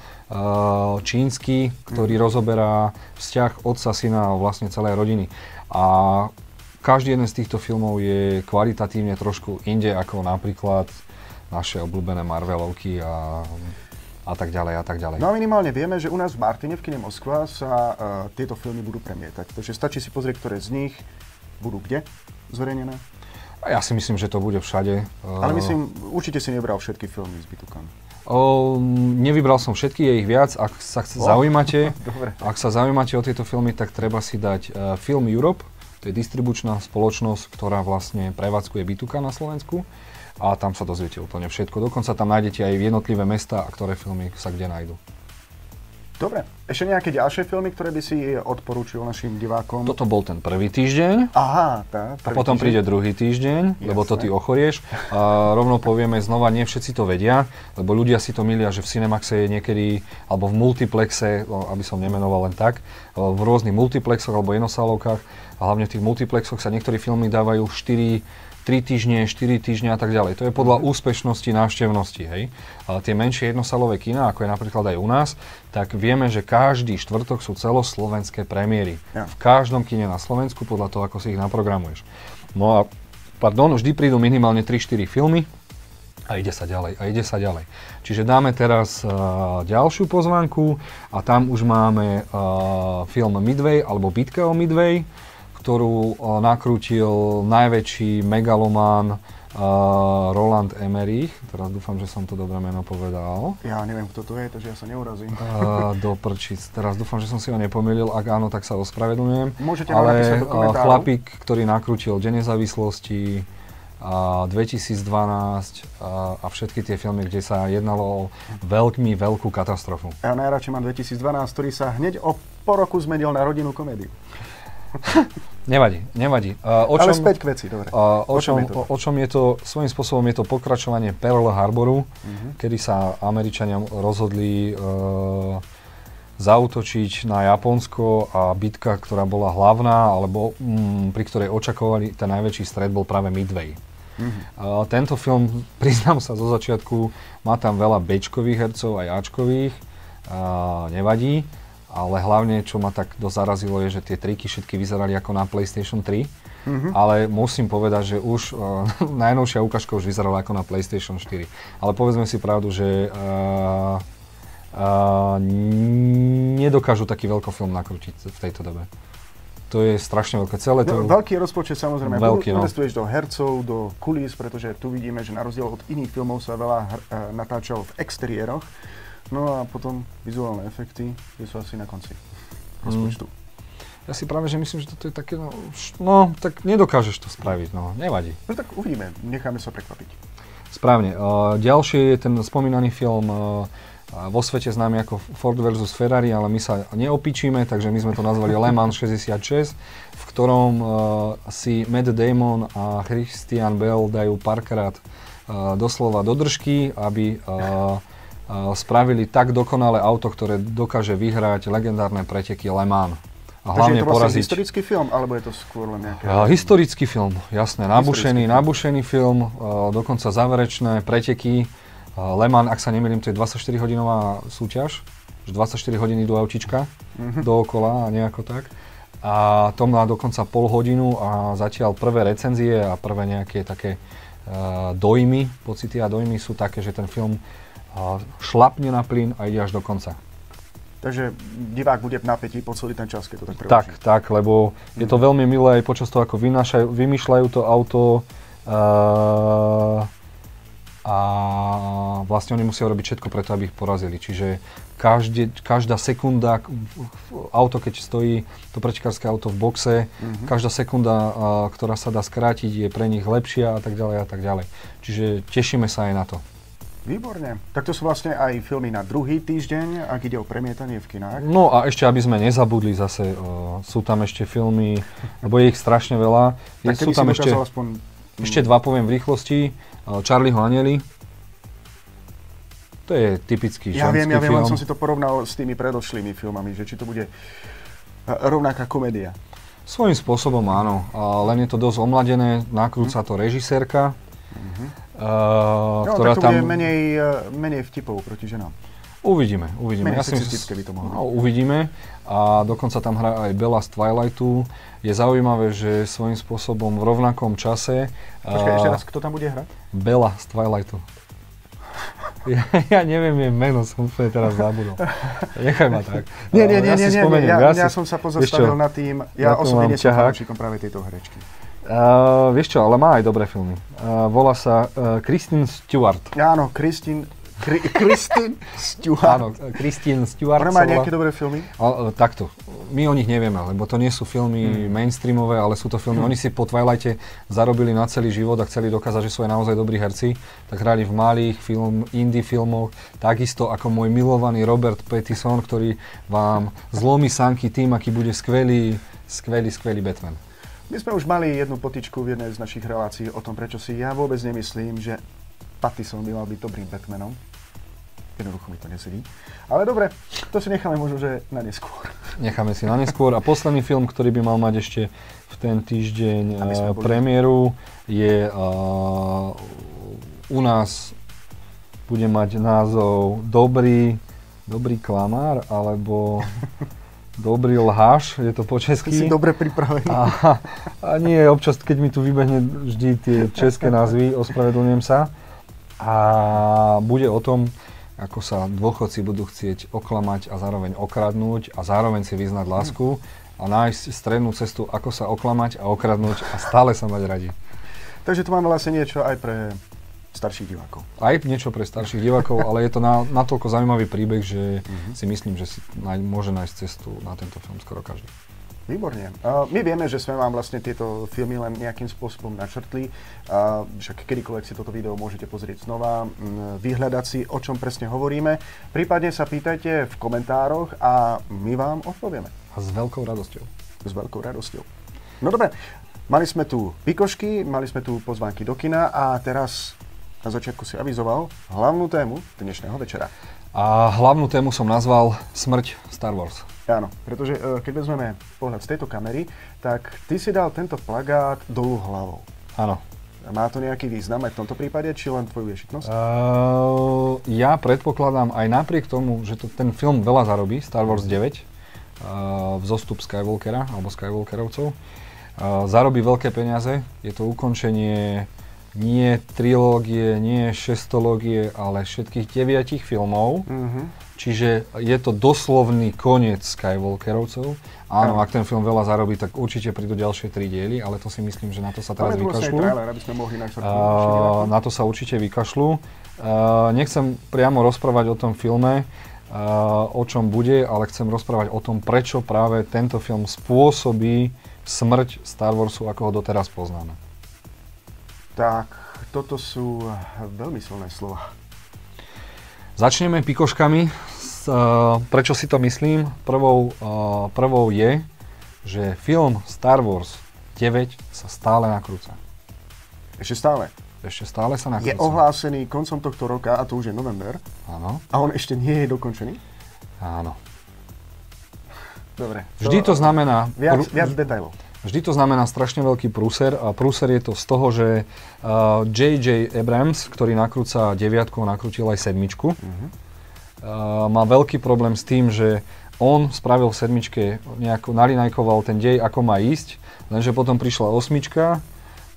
čínsky, ktorý mm. rozoberá vzťah otca, syna a vlastne celej rodiny. A každý jeden z týchto filmov je kvalitatívne trošku inde ako napríklad naše obľúbené Marvelovky a a tak ďalej a tak ďalej. No a minimálne vieme, že u nás v Martine v kine Moskva sa uh, tieto filmy budú premietať. Takže stačí si pozrieť, ktoré z nich budú kde zverejnené? Ja si myslím, že to bude všade. Ale myslím, určite si nebral všetky filmy z Bitukan. O, nevybral som všetky, je ich viac. Ak sa chce, oh, zaujímate, [laughs] ak sa zaujímate o tieto filmy, tak treba si dať uh, Film Europe, to je distribučná spoločnosť, ktorá vlastne prevádzkuje Bituka na Slovensku a tam sa dozviete úplne všetko. Dokonca tam nájdete aj jednotlivé mesta a ktoré filmy sa kde nájdú. Dobre. Ešte nejaké ďalšie filmy, ktoré by si odporúčil našim divákom? Toto bol ten prvý týždeň. Aha, tá, A potom týždeň. príde druhý týždeň, Jasne. lebo to ty ochorieš. A rovno povieme znova, nie všetci to vedia, lebo ľudia si to milia, že v Cinemaxe je niekedy, alebo v multiplexe, aby som nemenoval len tak, v rôznych multiplexoch alebo jednosálovkách, a hlavne v tých multiplexoch sa niektorí filmy dávajú 4 3 týždne, 4 týždne a tak ďalej. To je podľa úspešnosti návštevnosti, hej. Ale tie menšie jednosalové kina, ako je napríklad aj u nás, tak vieme, že každý štvrtok sú celoslovenské premiéry. Ja. V každom kine na Slovensku, podľa toho, ako si ich naprogramuješ. No a, pardon, vždy prídu minimálne 3-4 filmy, a ide sa ďalej, a ide sa ďalej. Čiže dáme teraz uh, ďalšiu pozvánku a tam už máme uh, film Midway alebo Bitka o Midway ktorú uh, nakrútil najväčší megalomán uh, Roland Emmerich. Teraz dúfam, že som to dobré meno povedal. Ja neviem, kto to je, takže ja sa neurazím. Uh, do prčic. Teraz dúfam, že som si ho nepomýlil. Ak áno, tak sa ospravedlňujem. Môžete Ale uh, chlapík, ktorý nakrútil Deň nezávislosti, a 2012 a, a všetky tie filmy, kde sa jednalo o veľmi veľkú katastrofu. Ja najradšej mám 2012, ktorý sa hneď o po roku zmenil na rodinnú komédiu. [laughs] Nevadí, nevadí. Uh, o čom, Ale späť k veci, dobre. Uh, o, o, čom, je to? O, o čom je to? Svojím spôsobom je to pokračovanie Pearl Harboru, uh-huh. kedy sa Američania rozhodli uh, zautočiť na Japonsko a bitka, ktorá bola hlavná, alebo um, pri ktorej očakovali ten najväčší stred, bol práve Midway. Uh-huh. Uh, tento film, [laughs] priznám sa zo začiatku, má tam veľa bečkových hercov aj ačkových, uh, nevadí ale hlavne, čo ma tak dosť zarazilo, je, že tie triky všetky vyzerali ako na PlayStation 3. Mm-hmm. Ale musím povedať, že už uh, [laughs] najnovšia ukážka už vyzerala ako na PlayStation 4. Ale povedzme si pravdu, že uh, uh, nedokážu taký veľký film nakrútiť v tejto dobe. to je strašne veľké. Celé to... No, veľký rozpočet samozrejme. Veľký, no. Investuješ do hercov, do kulís, pretože tu vidíme, že na rozdiel od iných filmov sa veľa hr- natáčalo v exteriéroch. No a potom vizuálne efekty, tie sú asi na konci rozpočtu. Mm. Ja si práve, že myslím, že toto je také, no, no tak nedokážeš to spraviť, no, nevadí. No tak uvidíme, necháme sa prekvapiť. Správne. Uh, ďalší je ten spomínaný film uh, vo svete známy ako Ford versus Ferrari, ale my sa neopičíme, takže my sme to nazvali Le Mans 66, v ktorom uh, si Matt Damon a Christian Bell dajú párkrát uh, doslova do držky, aby uh, uh, spravili tak dokonalé auto, ktoré dokáže vyhrať legendárne preteky Le Mans. A hlavne Takže je to vlastne poraziť. historický film, alebo je to skôr len nejaké... Uh, historický film, jasné, nabušený, nabušený film, uh, dokonca záverečné preteky. Uh, Le Mans, ak sa nemýlim, to je 24-hodinová súťaž, že 24 hodiny do autička, uh-huh. dookola a nejako tak. A to má dokonca pol hodinu a zatiaľ prvé recenzie a prvé nejaké také uh, dojmy, pocity a dojmy sú také, že ten film uh, šlapne na plyn a ide až do konca. Takže divák bude v napätí po celý ten čas, keď to tak preloží. Tak, tak, lebo je to veľmi milé aj počas toho, ako vynášajú, vymýšľajú to auto uh, a vlastne oni musia robiť všetko preto, aby ich porazili. Čiže každý, každá sekunda, auto keď stojí, to pretekárske auto v boxe, mm-hmm. každá sekunda, uh, ktorá sa dá skrátiť, je pre nich lepšia a tak ďalej a tak ďalej. Čiže tešíme sa aj na to. Výborne. Tak to sú vlastne aj filmy na druhý týždeň, ak ide o premietanie v kinách. No a ešte, aby sme nezabudli zase, uh, sú tam ešte filmy, lebo je ich strašne veľa. Tak sú tam ešte, aspoň... ešte dva poviem v rýchlosti. Uh, Charlieho Anieli. To je typický Ja viem, ja viem, film. len som si to porovnal s tými predošlými filmami, že či to bude rovnaká komédia. Svojím spôsobom áno, len je to dosť omladené, nakrúca to režisérka. Uh-huh. Uh, no, ktorá tak to tam... bude menej, uh, menej vtipov proti ženám. Uvidíme, uvidíme. Menej ja sexistické by to mohlo no, Uvidíme. A dokonca tam hrá aj Bella z Twilightu. Je zaujímavé, že svojím spôsobom v rovnakom čase... Počkaj, uh, ešte raz, kto tam bude hrať? Bella z Twilightu. [laughs] Ja, ja neviem jej meno, som úplne teraz zabudol. Nechaj ma tak. Nie, nie, nie, ja nie, nie, nie, ja, ja, ja som sa pozastavil na tým, ja osobne nie som práve tejto herečky. Uh, vieš čo, ale má aj dobré filmy. Uh, volá sa uh, Kristen Stewart. Áno, Kristin [laughs] Kristin Stewart. Áno, Kristin Stewart. Ona má nejaké dobré filmy? Uh, takto. My o nich nevieme, lebo to nie sú filmy hmm. mainstreamové, ale sú to filmy. Hmm. Oni si po Twilighte zarobili na celý život a chceli dokázať, že sú aj naozaj dobrí herci. Tak hrali v malých film, indie filmoch, takisto ako môj milovaný Robert Pattinson, ktorý vám zlomí sanky tým, aký bude skvelý, skvelý, skvelý Batman. My sme už mali jednu potičku v jednej z našich relácií o tom, prečo si ja vôbec nemyslím, že Pattison by mal byť dobrým Batmanom. Jednoducho mi to nesedí. Ale dobre, to si necháme možno, že na neskôr. Necháme si na neskôr. A posledný film, ktorý by mal mať ešte v ten týždeň uh, premiéru, je uh, u nás bude mať názov Dobrý, dobrý klamár, alebo [laughs] Dobrý lháš, je to po česky. Si dobre pripravený. A, a nie, občas, keď mi tu vybehne vždy tie české názvy, ospravedlňujem sa. A bude o tom, ako sa dôchodci budú chcieť oklamať a zároveň okradnúť a zároveň si vyznať lásku a nájsť strednú cestu, ako sa oklamať a okradnúť a stále sa mať radi. Takže tu máme vlastne niečo aj pre starších divákov. Aj niečo pre starších divákov, ale je to na, natoľko zaujímavý príbeh, že mm-hmm. si myslím, že si naj, môže nájsť cestu na tento film skoro každý. Výborne. Uh, my vieme, že sme vám vlastne tieto filmy len nejakým spôsobom načrtli. Uh, však kedykoľvek si toto video môžete pozrieť znova, um, vyhľadať si, o čom presne hovoríme. Prípadne sa pýtajte v komentároch a my vám odpovieme. A s veľkou radosťou. S veľkou radosťou. No dobre, mali sme tu pikošky, mali sme tu pozvánky do kina a teraz na začiatku si avizoval hlavnú tému dnešného večera. A hlavnú tému som nazval Smrť Star Wars. Áno, pretože e, keď vezmeme pohľad z tejto kamery, tak ty si dal tento plagát dolu hlavou. Áno. Má to nejaký význam aj v tomto prípade, či len tvoju ješitnosť? Uh, ja predpokladám aj napriek tomu, že to, ten film veľa zarobí, Star Wars 9, uh, vzostup Skywalkera, alebo Skywalkerovcov, uh, zarobí veľké peniaze, je to ukončenie nie trilógie, nie šestológie, ale všetkých deviatich filmov. Mm-hmm. Čiže je to doslovný koniec Skywalkerovcov. Áno, ak ten film veľa zarobí, tak určite prídu ďalšie tri diely, ale to si myslím, že na to sa teraz vykašľú. uh, na to sa určite vykašľú. Uh, nechcem priamo rozprávať o tom filme, uh, o čom bude, ale chcem rozprávať o tom, prečo práve tento film spôsobí smrť Star Warsu, ako ho doteraz poznáme. Tak, toto sú veľmi silné slova. Začneme pikoškami. Prečo si to myslím? Prvou, prvou je, že film Star Wars 9 sa stále nakrúca. Ešte stále? Ešte stále sa nakrúca. Je ohlásený koncom tohto roka, a to už je november. Áno. A on ešte nie je dokončený? Áno. Dobre. Vždy to znamená... Viac, viac detailov. Vždy to znamená strašne veľký prúser a prúser je to z toho, že uh, J.J. Abrams, ktorý nakrúca deviatku, nakrútil aj sedmičku, uh-huh. uh, má veľký problém s tým, že on spravil v sedmičke, nejako nalinajkoval ten dej, ako má ísť, lenže potom prišla osmička,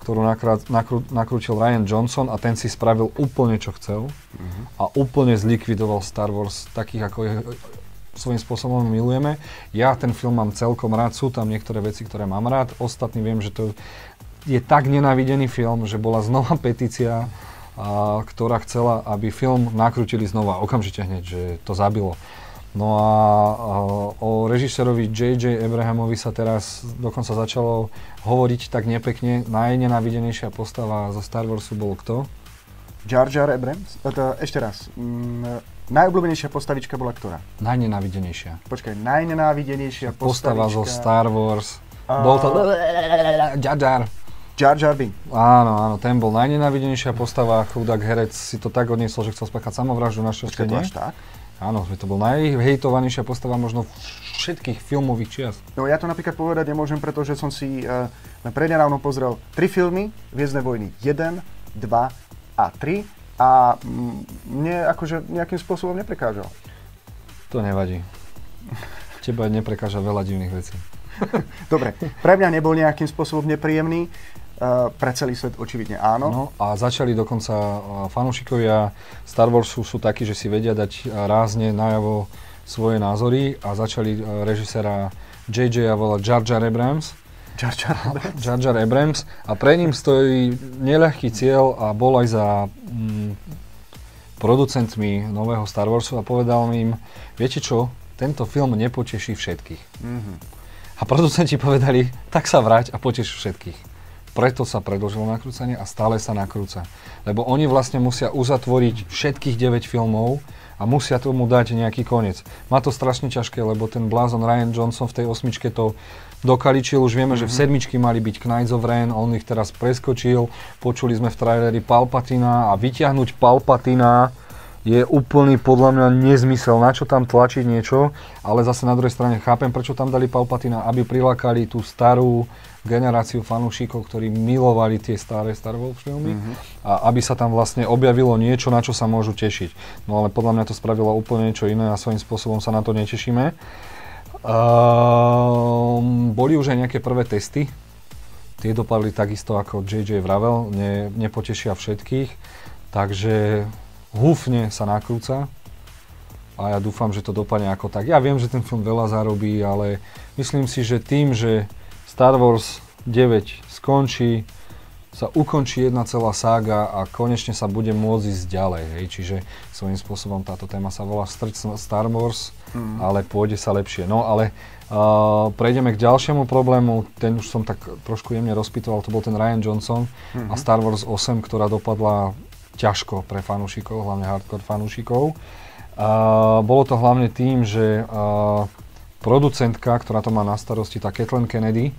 ktorú nakrát, nakrú, nakrútil Ryan Johnson a ten si spravil úplne čo chcel uh-huh. a úplne zlikvidoval Star Wars takých, ako svojím spôsobom milujeme. Ja ten film mám celkom rád, sú tam niektoré veci, ktoré mám rád. Ostatní viem, že to je tak nenávidený film, že bola znova petícia, a, ktorá chcela, aby film nakrútili znova, okamžite hneď, že to zabilo. No a, o režisérovi J.J. Abrahamovi sa teraz dokonca začalo hovoriť tak nepekne. Najnenávidenejšia postava zo Star Warsu bol kto? Jar Jar Abrams? Ešte raz. Najobľúbenejšia postavička bola ktorá? Najnenávidenejšia. Počkaj, najnenávidenejšia Postava zo Star Wars. Uh... Bol to... Jar Jar. Jar Jar Bing. Áno, áno, ten bol najnenávidenejšia postava. Chudák herec si to tak odniesol, že chcel spáchať samovraždu, našťastie nie. tak? Áno, to bol najhejtovanejšia postava možno všetkých filmových čias. No ja to napríklad povedať nemôžem, pretože som si uh, prednedávno pozrel tri filmy Viezne vojny 1, 2 a 3 a mne akože nejakým spôsobom neprekážal. To nevadí. Teba neprekáža veľa divných vecí. [laughs] Dobre, pre mňa nebol nejakým spôsobom nepríjemný, uh, pre celý svet očividne áno. No a začali dokonca uh, fanúšikovia Star Warsu sú takí, že si vedia dať rázne najavo svoje názory a začali režisera JJ a volať Jar Jar Abrams Jar Jar Abrams. Jar Jar Abrams a pre ním stojí neľahký cieľ a bol aj za mm, producentmi nového Star Warsu a povedal im, viete čo, tento film nepoteší všetkých. Mm-hmm. A producenti povedali, tak sa vrať a poteší všetkých. Preto sa predlžilo nakrúcanie a stále sa nakrúca. Lebo oni vlastne musia uzatvoriť všetkých 9 filmov a musia tomu dať nejaký koniec. Má to strašne ťažké, lebo ten blázon Ryan Johnson v tej osmičke to dokaličil. Už vieme, mm-hmm. že v mhm. sedmičky mali byť Knights of Ren, on ich teraz preskočil. Počuli sme v traileri Palpatina a vyťahnuť Palpatina je úplný podľa mňa nezmysel, na čo tam tlačiť niečo, ale zase na druhej strane chápem, prečo tam dali Palpatina, aby prilákali tú starú generáciu fanúšikov, ktorí milovali tie staré Star Wars filmy mm-hmm. a aby sa tam vlastne objavilo niečo, na čo sa môžu tešiť. No ale podľa mňa to spravilo úplne niečo iné a svojím spôsobom sa na to netešíme. Um, boli už aj nejaké prvé testy. Tie dopadli takisto ako JJ vravel, ne, nepotešia všetkých. Takže húfne sa nakrúca a ja dúfam, že to dopadne ako tak. Ja viem, že ten film veľa zarobí, ale myslím si, že tým, že Star Wars 9 skončí, sa ukončí jedna celá sága a konečne sa bude môcť ísť ďalej. Hej. Čiže svojím spôsobom táto téma sa volá Strč Star Wars, mm. ale pôjde sa lepšie. No ale uh, prejdeme k ďalšiemu problému, ten už som tak trošku jemne rozpitoval, to bol ten Ryan Johnson mm-hmm. a mhm. Star Wars 8, ktorá dopadla ťažko pre fanúšikov, hlavne hardcore fanúšikov. Uh, bolo to hlavne tým, že uh, producentka, ktorá to má na starosti, tá Kathleen Kennedy,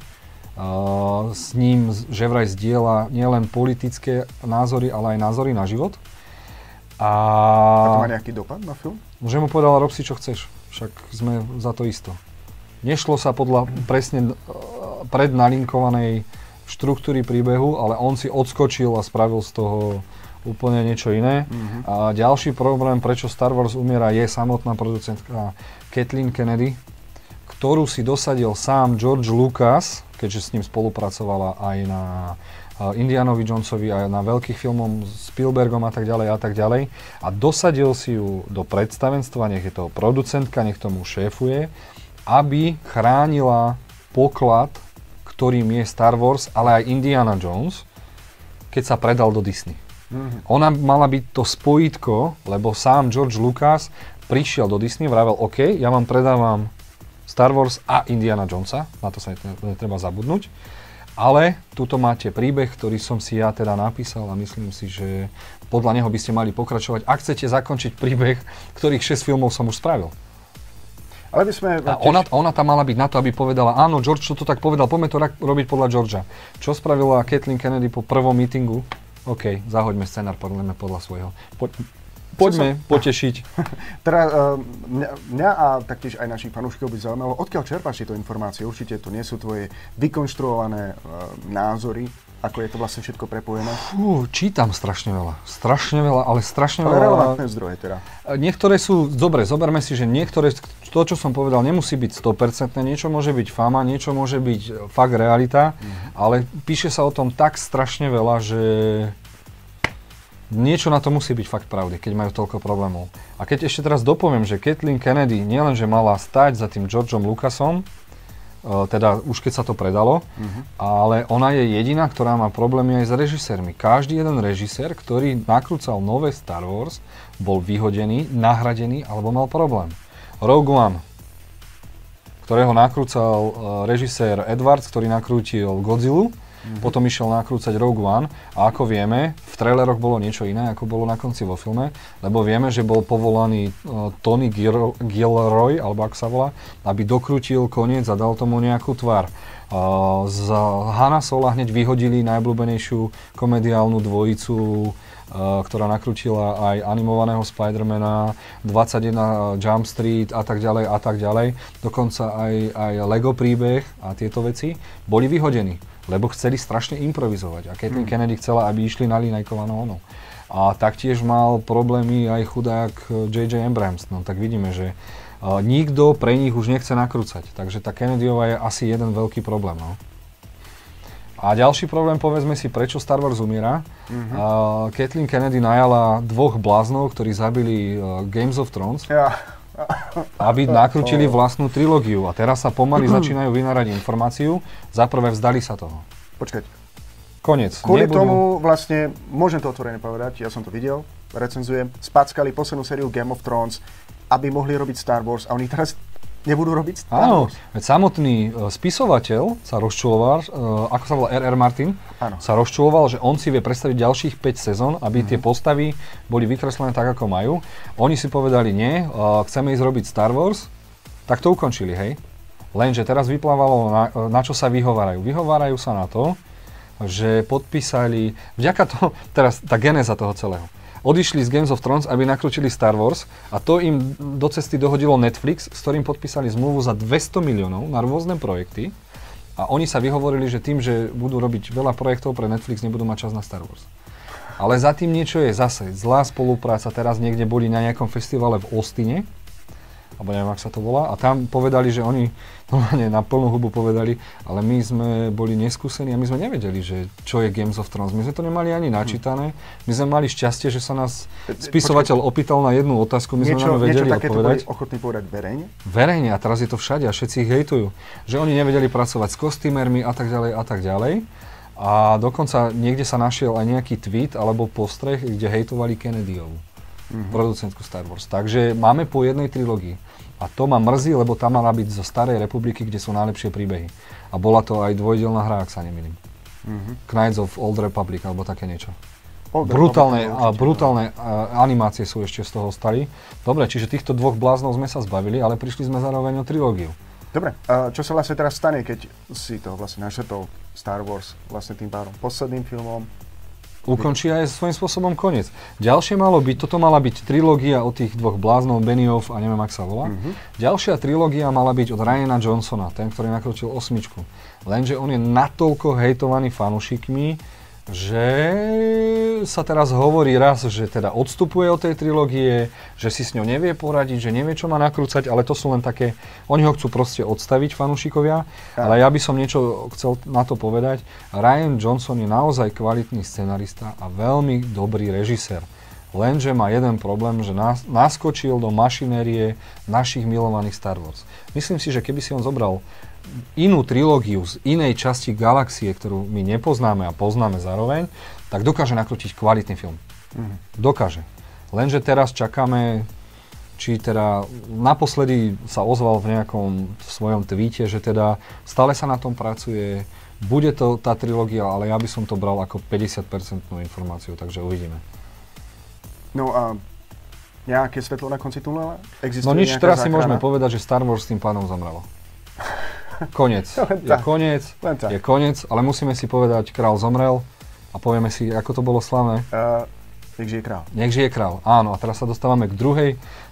s ním že vraj zdieľa nielen politické názory, ale aj názory na život. A, a to má nejaký dopad na film? Že mu povedala, rob si čo chceš, však sme za to isto. Nešlo sa podľa presne uh, prednalinkovanej štruktúry príbehu, ale on si odskočil a spravil z toho úplne niečo iné. Mm-hmm. A ďalší problém, prečo Star Wars umiera, je samotná producentka Kathleen Kennedy, ktorú si dosadil sám George Lucas, keďže s ním spolupracovala aj na Indianovi Jonesovi a na veľkých filmom s Spielbergom a tak ďalej a tak ďalej a dosadil si ju do predstavenstva, nech je to producentka, nech tomu šéfuje, aby chránila poklad, ktorým je Star Wars, ale aj Indiana Jones, keď sa predal do Disney. Mm-hmm. Ona mala byť to spojitko, lebo sám George Lucas prišiel do Disney, vravel, OK, ja vám predávam Star Wars a Indiana Jonesa, na to sa netreba zabudnúť. Ale tuto máte príbeh, ktorý som si ja teda napísal a myslím si, že podľa neho by ste mali pokračovať, ak chcete zakončiť príbeh, ktorých 6 filmov som už spravil. Ale by sme... A ona, ona tam mala byť na to, aby povedala, áno, George to tak povedal, poďme to robiť podľa Georgia. Čo spravila Kathleen Kennedy po prvom mítingu? OK, zahoďme scenár, podľa podľa svojho. Po, poďme som... potešiť. [laughs] teda uh, mňa, a taktiež aj našich fanúšikov by zaujímalo, odkiaľ čerpáš tieto informácie? Určite to nie sú tvoje vykonštruované uh, názory, ako je to vlastne všetko prepojené? Fú, čítam strašne veľa. Strašne veľa, ale strašne ale veľa. relevantné zdroje teda. Niektoré sú, dobre, zoberme si, že niektoré, to, čo som povedal, nemusí byť 100%, niečo môže byť fama, niečo môže byť fakt realita, mm. ale píše sa o tom tak strašne veľa, že niečo na to musí byť fakt pravdy, keď majú toľko problémov. A keď ešte teraz dopoviem, že Kathleen Kennedy nielenže mala stať za tým Georgeom Lucasom, E, teda už keď sa to predalo, uh-huh. ale ona je jediná, ktorá má problémy aj s režisérmi. Každý jeden režisér, ktorý nakrúcal nové Star Wars, bol vyhodený, nahradený alebo mal problém. Rogue One, ktorého nakrúcal uh, režisér Edwards, ktorý nakrútil Godzilla, Mm-hmm. Potom išiel nakrúcať Rogue One a ako vieme, v traileroch bolo niečo iné, ako bolo na konci vo filme, lebo vieme, že bol povolaný uh, Tony Gil- Gilroy, alebo ako sa volá, aby dokrútil koniec a dal tomu nejakú tvár. Uh, z Hanna Sola hneď vyhodili najblúbenejšiu komediálnu dvojicu Uh, ktorá nakrútila aj animovaného Spidermana, 21 Jump Street a tak ďalej a tak ďalej. Dokonca aj, aj Lego príbeh a tieto veci boli vyhodení lebo chceli strašne improvizovať. A Kathleen hmm. Kennedy chcela, aby išli na linajkovanou onou. A taktiež mal problémy aj chudák J.J. Abrams. No tak vidíme, že uh, nikto pre nich už nechce nakrúcať. Takže tá Kennedyová je asi jeden veľký problém. No. A ďalší problém, povedzme si, prečo Star Wars umiera. Mm-hmm. Uh, Kathleen Kennedy najala dvoch bláznov, ktorí zabili uh, Games of Thrones. Ja aby nakrútili vlastnú trilógiu. A teraz sa pomaly [clears throat] začínajú vynárať informáciu. Za prvé vzdali sa toho. Počkať. Konec. Kvôli Nebudú... tomu vlastne, môžem to otvorene povedať, ja som to videl, recenzujem, spackali poslednú sériu Game of Thrones, aby mohli robiť Star Wars a oni teraz nebudú robiť Star Áno, veď samotný uh, spisovateľ sa rozčuloval, uh, ako sa volá R.R. Martin, Áno. sa rozčuloval, že on si vie predstaviť ďalších 5 sezón, aby mm-hmm. tie postavy boli vykreslené tak, ako majú. Oni si povedali, nie, uh, chceme ísť robiť Star Wars, tak to ukončili, hej. Lenže teraz vyplávalo, na, na čo sa vyhovárajú. Vyhovárajú sa na to, že podpísali, vďaka toho, [laughs] teraz tá genéza toho celého odišli z Games of Thrones, aby nakrúčili Star Wars a to im do cesty dohodilo Netflix, s ktorým podpísali zmluvu za 200 miliónov na rôzne projekty a oni sa vyhovorili, že tým, že budú robiť veľa projektov pre Netflix, nebudú mať čas na Star Wars. Ale za tým niečo je zase. Zlá spolupráca. Teraz niekde boli na nejakom festivale v Ostine, alebo neviem, ak sa to volá. A tam povedali, že oni normálne na plnú hubu povedali, ale my sme boli neskúsení a my sme nevedeli, že čo je Games of Thrones. My sme to nemali ani načítané. My sme mali šťastie, že sa nás spisovateľ opýtal na jednu otázku, my niečo, sme vedeli niečo odpovedať. Niečo ochotní povedať verejne? Verejne a teraz je to všade a všetci ich hejtujú. Že oni nevedeli pracovať s kostýmermi a tak ďalej a tak ďalej. A dokonca niekde sa našiel aj nejaký tweet alebo postreh, kde hejtovali Kennedyovu, mm-hmm. producentku Star Wars. Takže máme po jednej trilógii. A to ma mrzí, lebo tam mala byť zo Starej republiky, kde sú najlepšie príbehy. A bola to aj dvojdelná hra, ak sa nemýlim. Mm-hmm. Knights of Old Republic, alebo také niečo. Old brutálne, Republic, určite, brutálne uh, animácie sú ešte z toho stali. Dobre, čiže týchto dvoch bláznov sme sa zbavili, ale prišli sme zároveň o trilógiu. Dobre, uh, čo sa vlastne teraz stane, keď si to vlastne našetol Star Wars vlastne tým pádom posledným filmom, ukončí aj svojím spôsobom koniec. Ďalšie malo byť, toto mala byť trilógia o tých dvoch bláznov, Benioff a neviem, ak sa volá. Mm-hmm. Ďalšia trilógia mala byť od Ryana Johnsona, ten, ktorý nakročil osmičku. Lenže on je natoľko hejtovaný fanúšikmi, že sa teraz hovorí raz, že teda odstupuje od tej trilógie, že si s ňou nevie poradiť, že nevie, čo má nakrúcať, ale to sú len také, oni ho chcú proste odstaviť, fanúšikovia, ale ja by som niečo chcel na to povedať. Ryan Johnson je naozaj kvalitný scenarista a veľmi dobrý režisér. Lenže má jeden problém, že nás, naskočil do mašinérie našich milovaných Star Wars. Myslím si, že keby si on zobral inú trilógiu z inej časti galaxie, ktorú my nepoznáme a poznáme zároveň, tak dokáže nakrútiť kvalitný film. Mm. Dokáže. Lenže teraz čakáme, či teda naposledy sa ozval v nejakom svojom tweete, že teda stále sa na tom pracuje, bude to tá trilógia, ale ja by som to bral ako 50% informáciu, takže uvidíme. No a nejaké svetlo na konci tunela? Existuje no nič, teraz záchrana? si môžeme povedať, že Star Wars s tým pánom zomrelo. Koniec. Je koniec, je koniec, ale musíme si povedať, král zomrel a povieme si, ako to bolo slavné. Uh, nech žije král. Nech žije král, áno. A teraz sa dostávame k druhej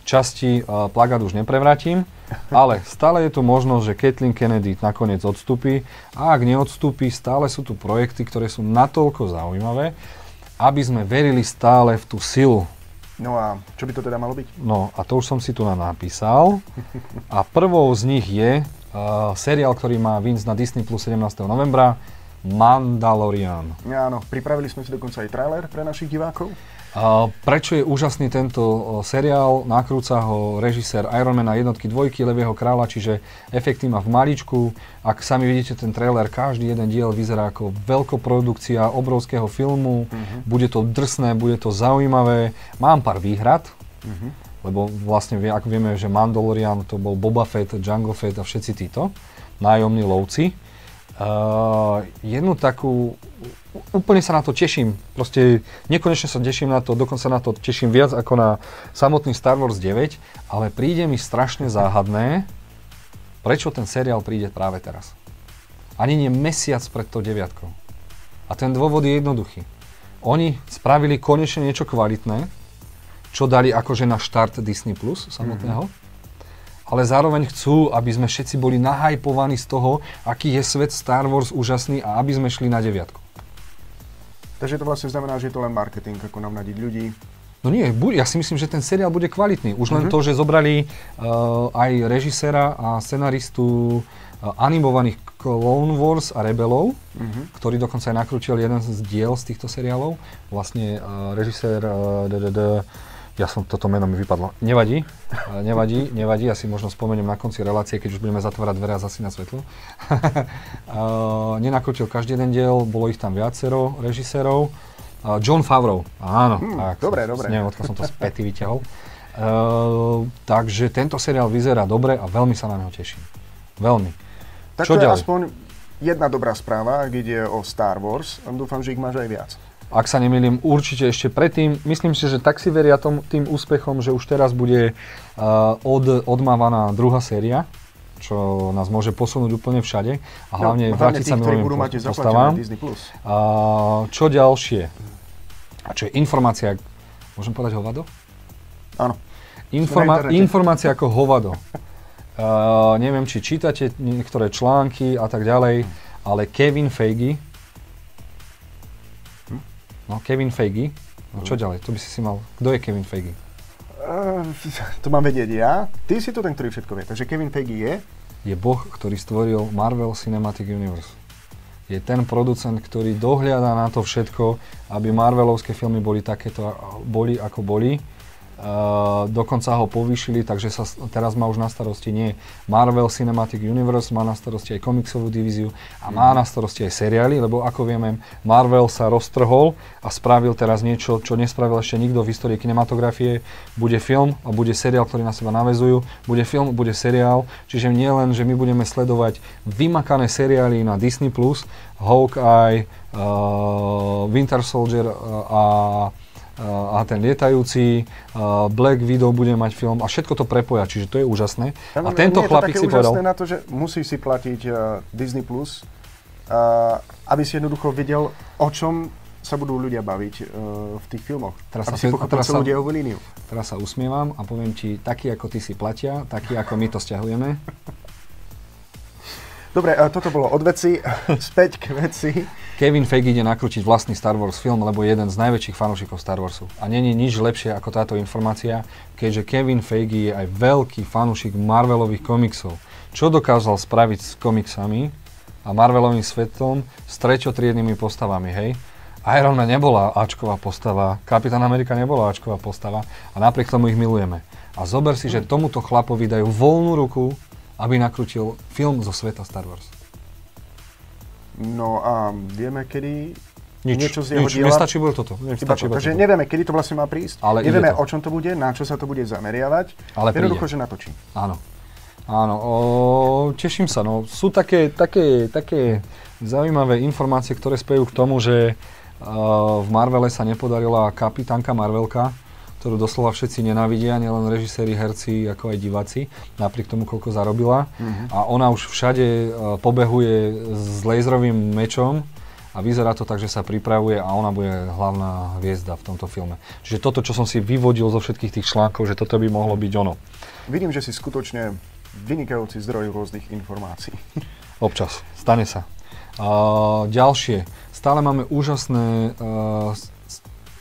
časti. Uh, plagát už neprevrátim, ale stále je tu možnosť, že Kathleen Kennedy nakoniec odstúpi. A ak neodstúpi, stále sú tu projekty, ktoré sú natoľko zaujímavé, aby sme verili stále v tú silu No a čo by to teda malo byť? No a to už som si tu napísal. A prvou z nich je uh, seriál, ktorý má Vince na Disney Plus 17. novembra, Mandalorian. Áno, pripravili sme si dokonca aj trailer pre našich divákov. Uh, prečo je úžasný tento uh, seriál? Nakrúca ho režisér Ironmana jednotky dvojky Levieho kráľa, čiže efekty má v maličku. Ak sami vidíte ten trailer, každý jeden diel vyzerá ako veľkoprodukcia obrovského filmu. Uh-huh. Bude to drsné, bude to zaujímavé. Mám pár výhrad. Uh-huh lebo vlastne ak vieme, že Mandalorian to bol Boba Fett, Jango Fett a všetci títo nájomní lovci. Uh, jednu takú, úplne sa na to teším, proste nekonečne sa teším na to, dokonca na to teším viac ako na samotný Star Wars 9, ale príde mi strašne záhadné, prečo ten seriál príde práve teraz. Ani nie mesiac pred to deviatkou. A ten dôvod je jednoduchý. Oni spravili konečne niečo kvalitné, čo dali akože na štart Disney Plus samotného. Mm-hmm. Ale zároveň chcú, aby sme všetci boli nahajpovaní z toho, aký je svet Star Wars úžasný a aby sme šli na deviatku. Takže to vlastne znamená, že je to len marketing, ako nám nadiť ľudí. No nie, ja si myslím, že ten seriál bude kvalitný. Už len mm-hmm. to, že zobrali uh, aj režisera a scenaristu uh, animovaných Clone Wars a Rebelov, mm-hmm. ktorý dokonca aj nakrútil jeden z diel z týchto seriálov. Vlastne uh, režisér uh, ja som, toto meno mi vypadlo. Nevadí, nevadí, nevadí, ja si možno spomeniem na konci relácie, keď už budeme zatvárať dvere a zasi na svetlo. [laughs] uh, nenakrútil každý jeden diel, bolo ich tam viacero režisérov. Uh, John Favreau, áno, hmm, tak. Dobre, dobre. Neviem, odkiaľ som to späty vyťahol. Uh, takže tento seriál vyzerá dobre a veľmi sa na neho teším. Veľmi. Tak Čo to ďalej? je aspoň jedna dobrá správa, ak ide o Star Wars. Dúfam, že ich máš aj viac ak sa nemýlim, určite ešte predtým. Myslím si, že tak si veria tom, tým úspechom, že už teraz bude uh, od, odmávaná druhá séria, čo nás môže posunúť úplne všade a no, hlavne no, vrátiť sa milovým postavám. Uh, čo ďalšie? A čo je informácia, môžem povedať hovado? Áno. Informa- informácia ako hovado. Uh, [laughs] neviem, či čítate niektoré články a tak ďalej, ale Kevin Feige, No, Kevin Feige. No čo ďalej? To by si si mal... Kto je Kevin Feige? Uh, [laughs] to mám vedieť ja. Ty si to ten, ktorý všetko vie. Takže Kevin Feige je? Je boh, ktorý stvoril Marvel Cinematic Universe. Je ten producent, ktorý dohliada na to všetko, aby Marvelovské filmy boli takéto, boli ako boli dokonca ho povýšili, takže sa teraz má už na starosti nie Marvel Cinematic Universe, má na starosti aj komiksovú divíziu a má na starosti aj seriály, lebo ako vieme, Marvel sa roztrhol a spravil teraz niečo, čo nespravil ešte nikto v histórii kinematografie. Bude film a bude seriál, ktorý na seba navezujú. Bude film, bude seriál, čiže nie len, že my budeme sledovať vymakané seriály na Disney+, Hawkeye, uh, Winter Soldier uh, a a ten lietajúci, Black Widow bude mať film a všetko to prepoja, čiže to je úžasné. Ja, a tento chlapík si povedal... na to, že musí si platiť uh, Disney+, Plus, uh, aby si jednoducho videl, o čom sa budú ľudia baviť uh, v tých filmoch. Teraz aby sa, si pochopil teraz celú dejovú líniu. Teraz sa usmievam a poviem ti, takí ako ty si platia, takí ako my to stiahujeme. [laughs] Dobre, toto bolo od veci, [laughs] späť k veci. Kevin Feige ide nakrútiť vlastný Star Wars film, lebo je jeden z najväčších fanúšikov Star Warsu. A není nič lepšie ako táto informácia, keďže Kevin Feige je aj veľký fanúšik Marvelových komiksov. Čo dokázal spraviť s komiksami a Marvelovým svetom s treťotriednými postavami, hej? Iron Man nebola Ačková postava, Kapitán Amerika nebola Ačková postava a napriek tomu ich milujeme. A zober si, že tomuto chlapovi dajú voľnú ruku aby nakrútil film zo sveta Star Wars. No a vieme, kedy nič, niečo z jeho nič, diela... nestačí bude toto. Nestačí to. Takže nevieme, kedy to vlastne má prísť, ale nevieme, o čom to bude, na čo sa to bude zameriavať. Ale Jednoducho, že natočí. Áno. Áno, o, teším sa. No, sú také, také, také zaujímavé informácie, ktoré spejú k tomu, že uh, v Marvele sa nepodarila kapitánka Marvelka, ktorú doslova všetci nenávidia, nielen režiséri, herci, ako aj diváci, napriek tomu, koľko zarobila. Mm-hmm. A ona už všade uh, pobehuje s laserovým mečom a vyzerá to tak, že sa pripravuje a ona bude hlavná hviezda v tomto filme. Čiže toto, čo som si vyvodil zo všetkých tých článkov, že toto by mohlo byť ono. Vidím, že si skutočne vynikajúci zdroj rôznych informácií. [laughs] Občas, stane sa. Uh, ďalšie. Stále máme úžasné uh,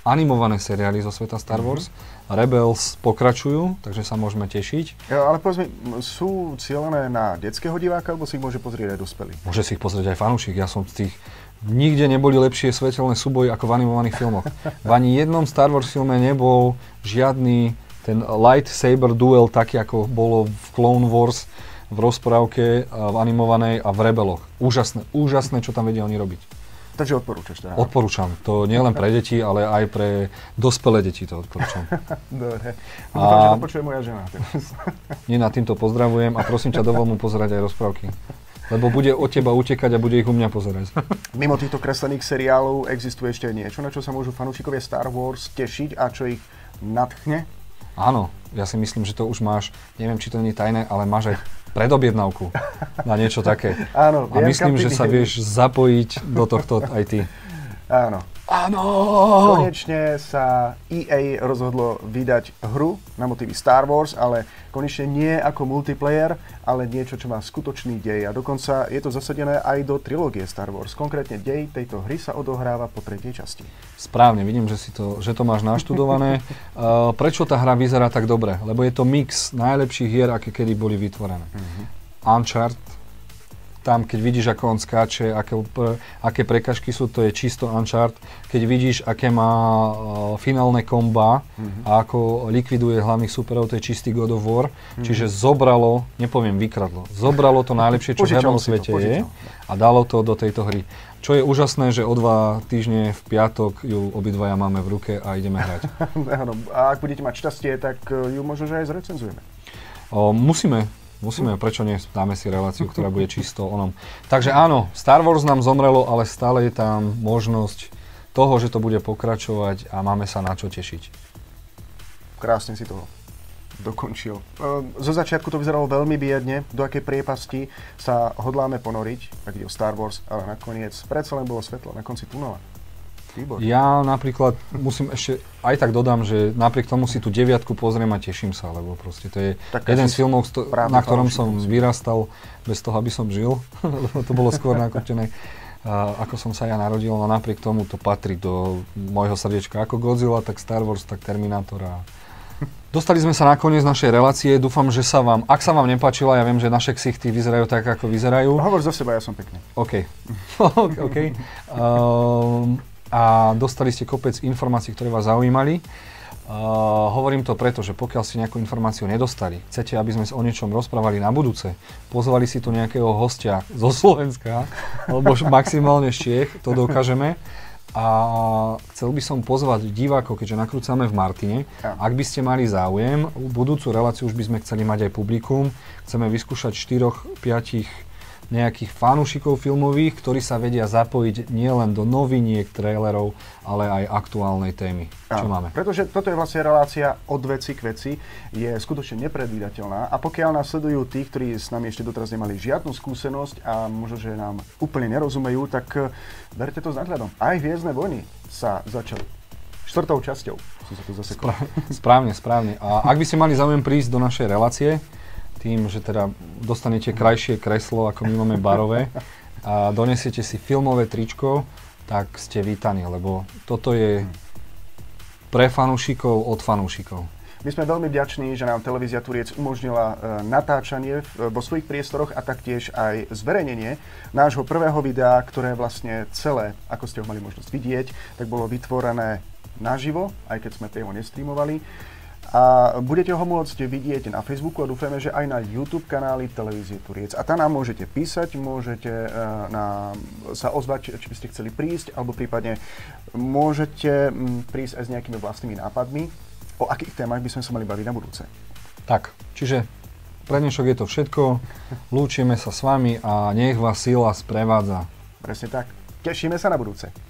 animované seriály zo sveta Star Wars. Mm-hmm. Rebels pokračujú, takže sa môžeme tešiť. Ja, ale povedz mi, sú cieľené na detského diváka, alebo si ich môže pozrieť aj dospelý? Môže si ich pozrieť aj fanúšik. Ja som z tých... Nikde neboli lepšie svetelné súboje ako v animovaných filmoch. [laughs] V ani jednom Star Wars filme nebol žiadny ten lightsaber duel, taký ako bolo v Clone Wars, v rozprávke, v animovanej a v Rebeloch. Úžasné, úžasné, čo tam vedia oni robiť. Takže odporúčaš teda? Odporúčam. To nie len pre deti, ale aj pre dospelé deti to odporúčam. [laughs] Dobre. A... Dúfam, že to počuje moja žena. Nina, týmto pozdravujem a prosím ťa, dovol mu pozerať aj rozprávky. Lebo bude od teba utekať a bude ich u mňa pozerať. [laughs] Mimo týchto kreslených seriálov existuje ešte niečo, na čo sa môžu fanúšikovia Star Wars tešiť a čo ich nadchne? Áno, ja si myslím, že to už máš, neviem, či to nie je tajné, ale máš aj predobjednávku na niečo také. [laughs] Áno, A myslím, že sa vieš zapojiť do tohto aj ty. [laughs] Áno, Áno! Konečne sa EA rozhodlo vydať hru na motivy Star Wars, ale konečne nie ako multiplayer, ale niečo, čo má skutočný dej. A dokonca je to zasadené aj do trilógie Star Wars. Konkrétne dej tejto hry sa odohráva po tretej časti. Správne, vidím, že, si to, že to máš naštudované. uh, [laughs] prečo tá hra vyzerá tak dobre? Lebo je to mix najlepších hier, aké kedy boli vytvorené. Uh-huh. Uncharted, tam, keď vidíš, ako on skáče, aké, aké prekažky sú, to je čisto Uncharted. Keď vidíš, aké má uh, finálne komba mm-hmm. a ako likviduje hlavných superov, to je čistý God of War. Mm-hmm. Čiže zobralo, nepoviem vykradlo, zobralo to najlepšie, čo v hernom svete to, je a dalo to do tejto hry. Čo je úžasné, že o dva týždne v piatok ju obidvaja máme v ruke a ideme hrať. [laughs] a ak budete mať šťastie, tak uh, ju možno, že aj zrecenzujeme. O, musíme, Musíme, prečo nie, dáme si reláciu, ktorá bude čisto onom. Takže áno, Star Wars nám zomrelo, ale stále je tam možnosť toho, že to bude pokračovať a máme sa na čo tešiť. Krásne si to dokončil. Ehm, zo začiatku to vyzeralo veľmi biedne, do akej priepasti sa hodláme ponoriť, ak ide o Star Wars, ale nakoniec predsa len bolo svetlo na konci tunela. Výborné. Ja napríklad musím ešte, aj tak dodám, že napriek tomu si tú deviatku pozriem a teším sa, lebo proste to je tak jeden z filmov, sto, na ktorom som vyrastal bez toho, aby som žil, [laughs] lebo to bolo skôr nakrútené. Uh, ako som sa ja narodil, no napriek tomu to patrí do môjho srdiečka. Ako Godzilla, tak Star Wars, tak Terminator a Dostali sme sa na koniec našej relácie. Dúfam, že sa vám, ak sa vám nepáčila, ja viem, že naše ksichty vyzerajú tak, ako vyzerajú. Hovor za seba, ja som pekne. [laughs] OK. OK. Um, a dostali ste kopec informácií, ktoré vás zaujímali. Uh, hovorím to preto, že pokiaľ ste nejakú informáciu nedostali, chcete, aby sme o niečom rozprávali na budúce, pozvali si tu nejakého hostia zo Slovenska, alebo maximálne z Čiech, to dokážeme. A chcel by som pozvať divákov, keďže nakrúcame v Martine. Ak by ste mali záujem, budúcu reláciu už by sme chceli mať aj publikum. Chceme vyskúšať 4-5 nejakých fanúšikov filmových, ktorí sa vedia zapojiť nielen do noviniek, trailerov, ale aj aktuálnej témy. Čo ja, máme? Pretože toto je vlastne relácia od veci k veci, je skutočne nepredvídateľná a pokiaľ nás sledujú tí, ktorí s nami ešte doteraz nemali žiadnu skúsenosť a možno, že nám úplne nerozumejú, tak eh, berte to s nadhľadom. Aj Hviezdne vojny sa začali štvrtou časťou. Som sa to zase [laughs] správne, správne. A ak by ste mali záujem prísť do našej relácie, tým, že teda dostanete krajšie kreslo, ako my máme barové a donesiete si filmové tričko, tak ste vítaní, lebo toto je pre fanúšikov od fanúšikov. My sme veľmi vďační, že nám televízia Turiec umožnila e, natáčanie vo svojich priestoroch a taktiež aj zverejnenie nášho prvého videa, ktoré vlastne celé, ako ste ho mali možnosť vidieť, tak bolo vytvorené naživo, aj keď sme priamo nestreamovali. A budete ho môcť vidieť na Facebooku a dúfame, že aj na YouTube kanáli Televízie Turiec. A tam nám môžete písať, môžete uh, na, sa ozvať, či by ste chceli prísť, alebo prípadne môžete prísť aj s nejakými vlastnými nápadmi, o akých témach by sme sa mali baviť na budúce. Tak, čiže pre dnešok je to všetko. Lúčime sa s vami a nech vás sila sprevádza. Presne tak. Tešíme sa na budúce.